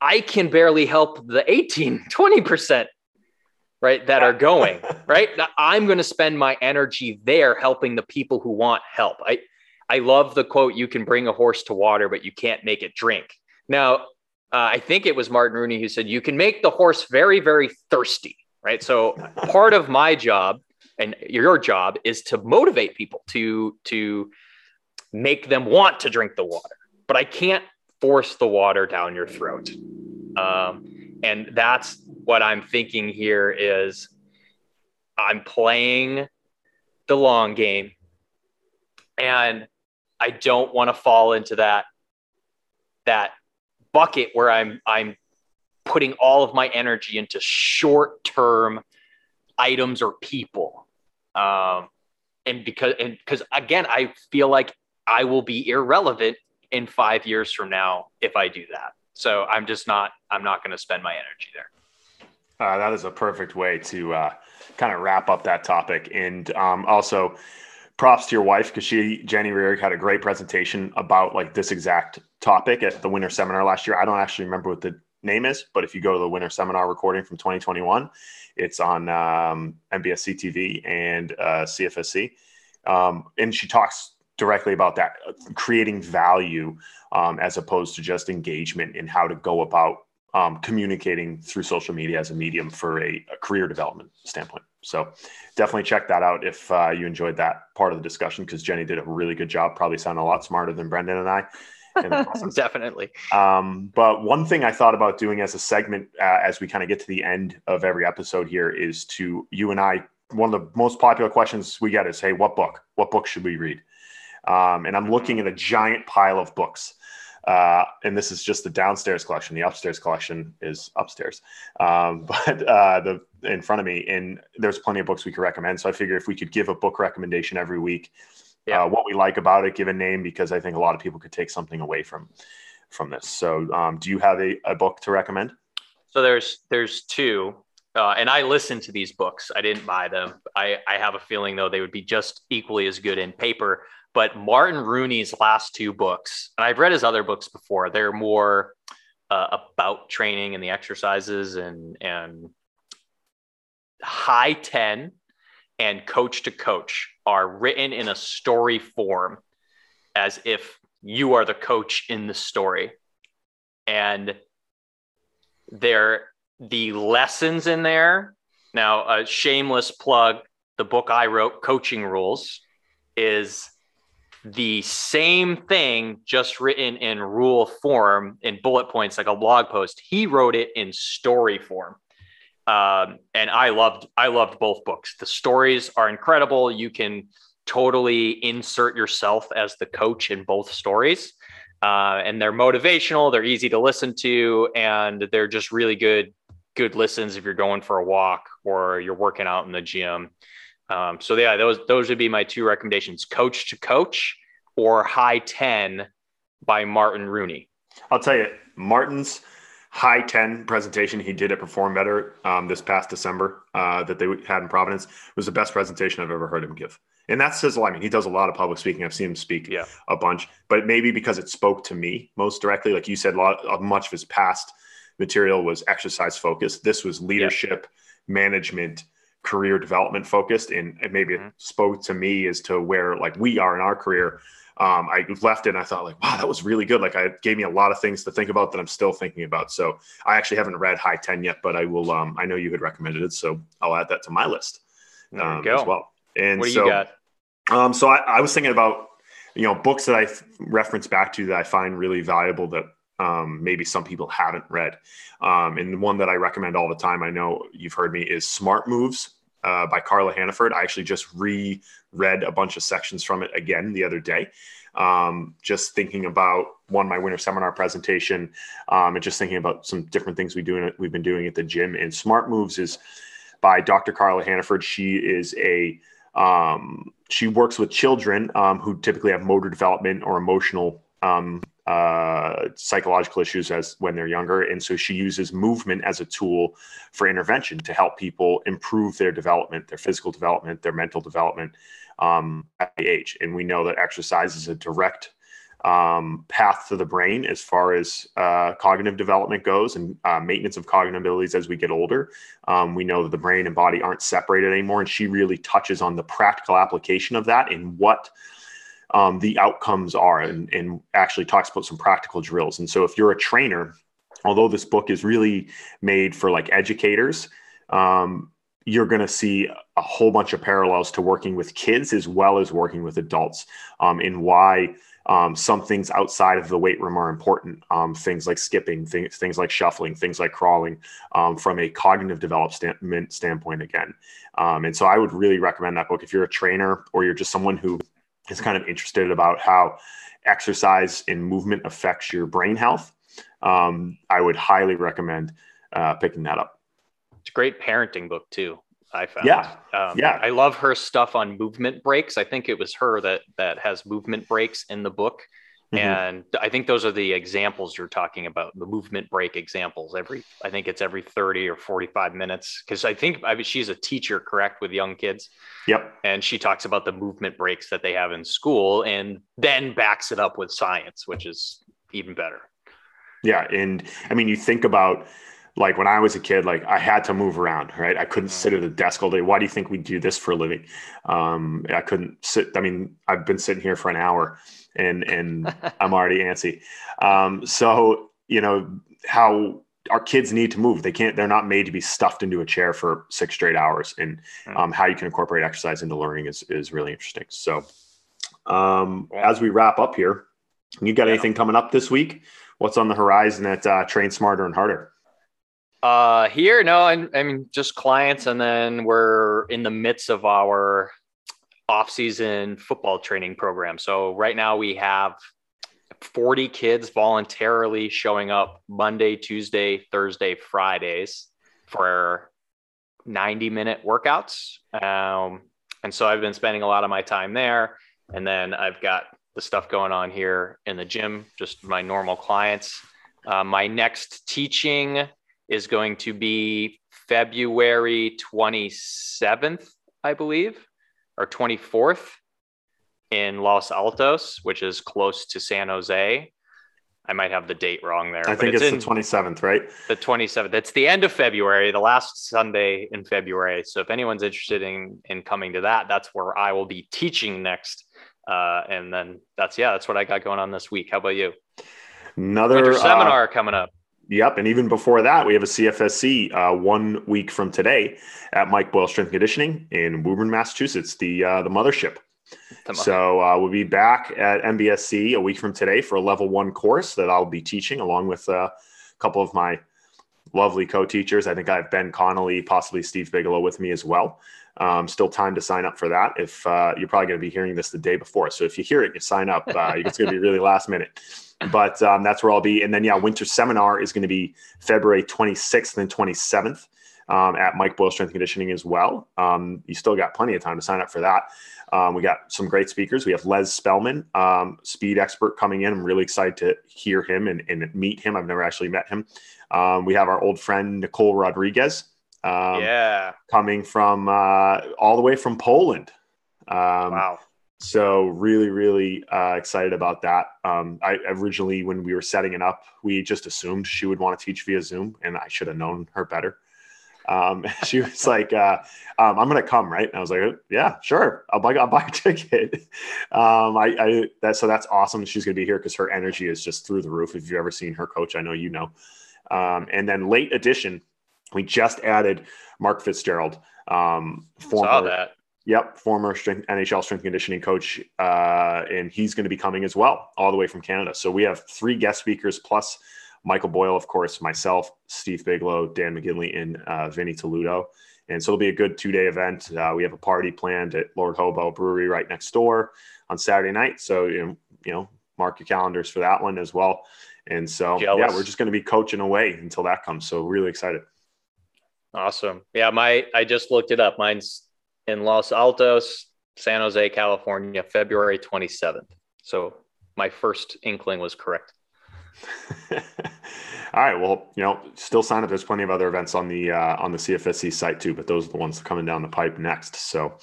I can barely help the 18, <laughs> 20%, right, that are going, <laughs> right? I'm going to spend my energy there helping the people who want help. I, I love the quote, you can bring a horse to water, but you can't make it drink. Now, uh, I think it was Martin Rooney who said, you can make the horse very, very thirsty, right? So <laughs> part of my job and your job is to motivate people to to make them want to drink the water. But i can't force the water down your throat. Um, and that's what i'm thinking here is i'm playing the long game. And i don't want to fall into that that bucket where i'm i'm putting all of my energy into short term items or people um, and because and because again, I feel like I will be irrelevant in five years from now if I do that. So I'm just not I'm not going to spend my energy there. Uh, that is a perfect way to uh, kind of wrap up that topic. And um, also, props to your wife because she, Jenny Rearick, had a great presentation about like this exact topic at the winter seminar last year. I don't actually remember what the name is, but if you go to the winter seminar recording from 2021, it's on um, MBSC TV and uh, CFSC. Um, and she talks directly about that, uh, creating value um, as opposed to just engagement and how to go about um, communicating through social media as a medium for a, a, career development standpoint. So definitely check that out if uh, you enjoyed that part of the discussion because Jenny did a really good job, probably sounded a lot smarter than Brendon and I. <laughs> Definitely. Um, but one thing I thought about doing as a segment uh, as we kind of get to the end of every episode here is to you and I. One of the most popular questions we get is, "Hey, what book? What book should we read?" Um, and I'm looking at a giant pile of books. Uh, and this is just the downstairs collection. The upstairs collection is upstairs, um, <laughs> but uh, the in front of me, and there's plenty of books we could recommend. So I figure if we could give a book recommendation every week, yeah. uh, what we like about it, give a name because I think a lot of people could take something away from from this. So, um, do you have a, a book to recommend? So there's there's two, uh, and I listened to these books. I didn't buy them. I I have a feeling though they would be just equally as good in paper. But Martin Rooney's last two books, and I've read his other books before. They're more uh, about training and the exercises and and high ten and coach to coach are written in a story form as if you are the coach in the story. And there, the lessons in there. Now, a shameless plug the book I wrote, Coaching Rules, is the same thing, just written in rule form in bullet points, like a blog post. He wrote it in story form. Um, and I loved I loved both books. The stories are incredible. You can totally insert yourself as the coach in both stories. uh, and they're motivational. They're easy to listen to, and they're just really good good listens if you're going for a walk or you're working out in the gym. Um, so yeah, those those would be my two recommendations: Coach to Coach or High Ten by Martin Rooney. I'll tell you, Martin's high 10 presentation he did at Perform Better um, this past December uh, that they had in Providence it was the best presentation I've ever heard him give. And that says a lot. I mean, he does a lot of public speaking. I've seen him speak yeah. a bunch, but maybe because it spoke to me most directly. Like you said, a lot of much of his past material was exercise focused. This was leadership, yeah. management, career development focused. And maybe mm-hmm. it spoke to me as to where like we are in our career um, I left it and I thought like, wow, that was really good. Like I gave me a lot of things to think about that I'm still thinking about. So I actually haven't read High 10 yet, but I will, um, I know you had recommended it. So I'll add that to my list um, as well. And what do so, you got? Um, so I, I was thinking about, you know, books that I reference back to that I find really valuable that um, maybe some people haven't read. Um, and the one that I recommend all the time, I know you've heard me, is Smart Moves uh, by Carla Hannaford. I actually just reread a bunch of sections from it again the other day. Um, just thinking about one my winter seminar presentation, um, and just thinking about some different things we do we've been doing at the gym. And Smart Moves is by Dr. Carla Hannaford. She is a um, she works with children um, who typically have motor development or emotional um, uh, psychological issues as when they're younger. And so she uses movement as a tool for intervention to help people improve their development, their physical development, their mental development um, at the age. And we know that exercise is a direct um, path to the brain as far as uh, cognitive development goes and uh, maintenance of cognitive abilities as we get older. Um, we know that the brain and body aren't separated anymore. And she really touches on the practical application of that and what um, the outcomes are and, and actually talks about some practical drills. And so if you're a trainer, although this book is really made for like educators, um, you're going to see a whole bunch of parallels to working with kids as well as working with adults um, in why um, some things outside of the weight room are important. Um, things like skipping, things, things like shuffling, things like crawling um, from a cognitive development standpoint again. Um, and so I would really recommend that book if you're a trainer or you're just someone who is kind of interested about how exercise and movement affects your brain health, um, I would highly recommend uh, picking that up. It's a great parenting book too. I found. Yeah, um, yeah. I love her stuff on movement breaks. I think it was her that that has movement breaks in the book, Mm-hmm. And I think those are the examples you're talking about, the movement break examples. Every, I think it's every 30 or 45 minutes. Cause I think I mean, she's a teacher, correct, with young kids. Yep. And she talks about the movement breaks that they have in school and then backs it up with science, which is even better. Yeah. And I mean, you think about, like when I was a kid, like I had to move around, right? I couldn't sit at a desk all day. Why do you think we do this for a living? Um, I couldn't sit. I mean, I've been sitting here for an hour and and <laughs> I'm already antsy. Um, so you know how our kids need to move. They can't. They're not made to be stuffed into a chair for six straight hours. And um, how you can incorporate exercise into learning is is really interesting. So um, as we wrap up here, you got anything coming up this week? What's on the horizon at uh, Train Smarter and Harder? Uh, here, no, I, I mean just clients, and then we're in the midst of our off-season football training program. So right now we have 40 kids voluntarily showing up Monday, Tuesday, Thursday, Fridays for 90 minute workouts. Um, and so I've been spending a lot of my time there. And then I've got the stuff going on here in the gym, just my normal clients. Uh, my next teaching is going to be February 27th, I believe or 24th in Los Altos, which is close to San Jose. I might have the date wrong there. I think it's, it's the 27th, right? The 27th. It's the end of February, the last Sunday in February. So if anyone's interested in, in coming to that, that's where I will be teaching next. Uh, and then that's, yeah, that's what I got going on this week. How about you? Another uh, seminar coming up. Yep. And even before that, we have a CFSC uh, one week from today at Mike Boyle Strength Conditioning in Woburn, Massachusetts, the uh, the mothership. So uh, we'll be back at MBSC a week from today for a level one course that I'll be teaching along with uh, a couple of my lovely co-teachers. I think I have Ben Connolly, possibly Steve Bigelow with me as well. Um, still time to sign up for that. If uh, you're probably going to be hearing this the day before, so if you hear it, you sign up. Uh, it's going to be really last minute, but um, that's where I'll be. And then yeah, winter seminar is going to be February 26th and 27th um, at Mike Boyle Strength Conditioning as well. Um, you still got plenty of time to sign up for that. Um, we got some great speakers. We have Les Spellman, um, speed expert, coming in. I'm really excited to hear him and, and meet him. I've never actually met him. Um, we have our old friend Nicole Rodriguez. Um, yeah. Coming from uh, all the way from Poland. Um, wow. So really, really uh, excited about that. Um, I originally, when we were setting it up, we just assumed she would want to teach via Zoom, and I should have known her better. Um, <laughs> she was <laughs> like, uh, um, "I'm gonna come, right?" And I was like, "Yeah, sure. I'll buy, I'll buy a <laughs> ticket." Um, I, I that so that's awesome. She's gonna be here because her energy is just through the roof. If you've ever seen her coach, I know you know. Um, and then late addition, we just added Mark Fitzgerald, um, former, Saw that. Yep, former strength, NHL strength conditioning coach, uh, and he's going to be coming as well, all the way from Canada. So we have three guest speakers plus Michael Boyle, of course, myself, Steve Bigelow, Dan McGinley, and uh, Vinny Toludo. And so it'll be a good two day event. Uh, we have a party planned at Lord Hobo Brewery right next door on Saturday night. So, you know, you know mark your calendars for that one as well. And so, Jealous. yeah, we're just going to be coaching away until that comes. So, really excited. Awesome. Yeah, my I just looked it up. Mine's in Los Altos, San Jose, California, February 27th. So, my first inkling was correct. <laughs> All right. Well, you know, still sign up. There's plenty of other events on the uh, on the CFSC site too, but those are the ones coming down the pipe next. So,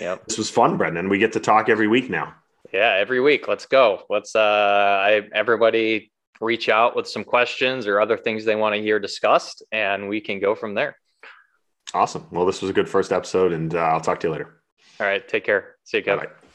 yeah, this was fun, Brendon. We get to talk every week now. Yeah, every week. Let's go. Let's uh, I, everybody reach out with some questions or other things they want to hear discussed, and we can go from there. Awesome. Well, this was a good first episode, and uh, I'll talk to you later. All right. Take care. See you, Kevin. Bye-bye.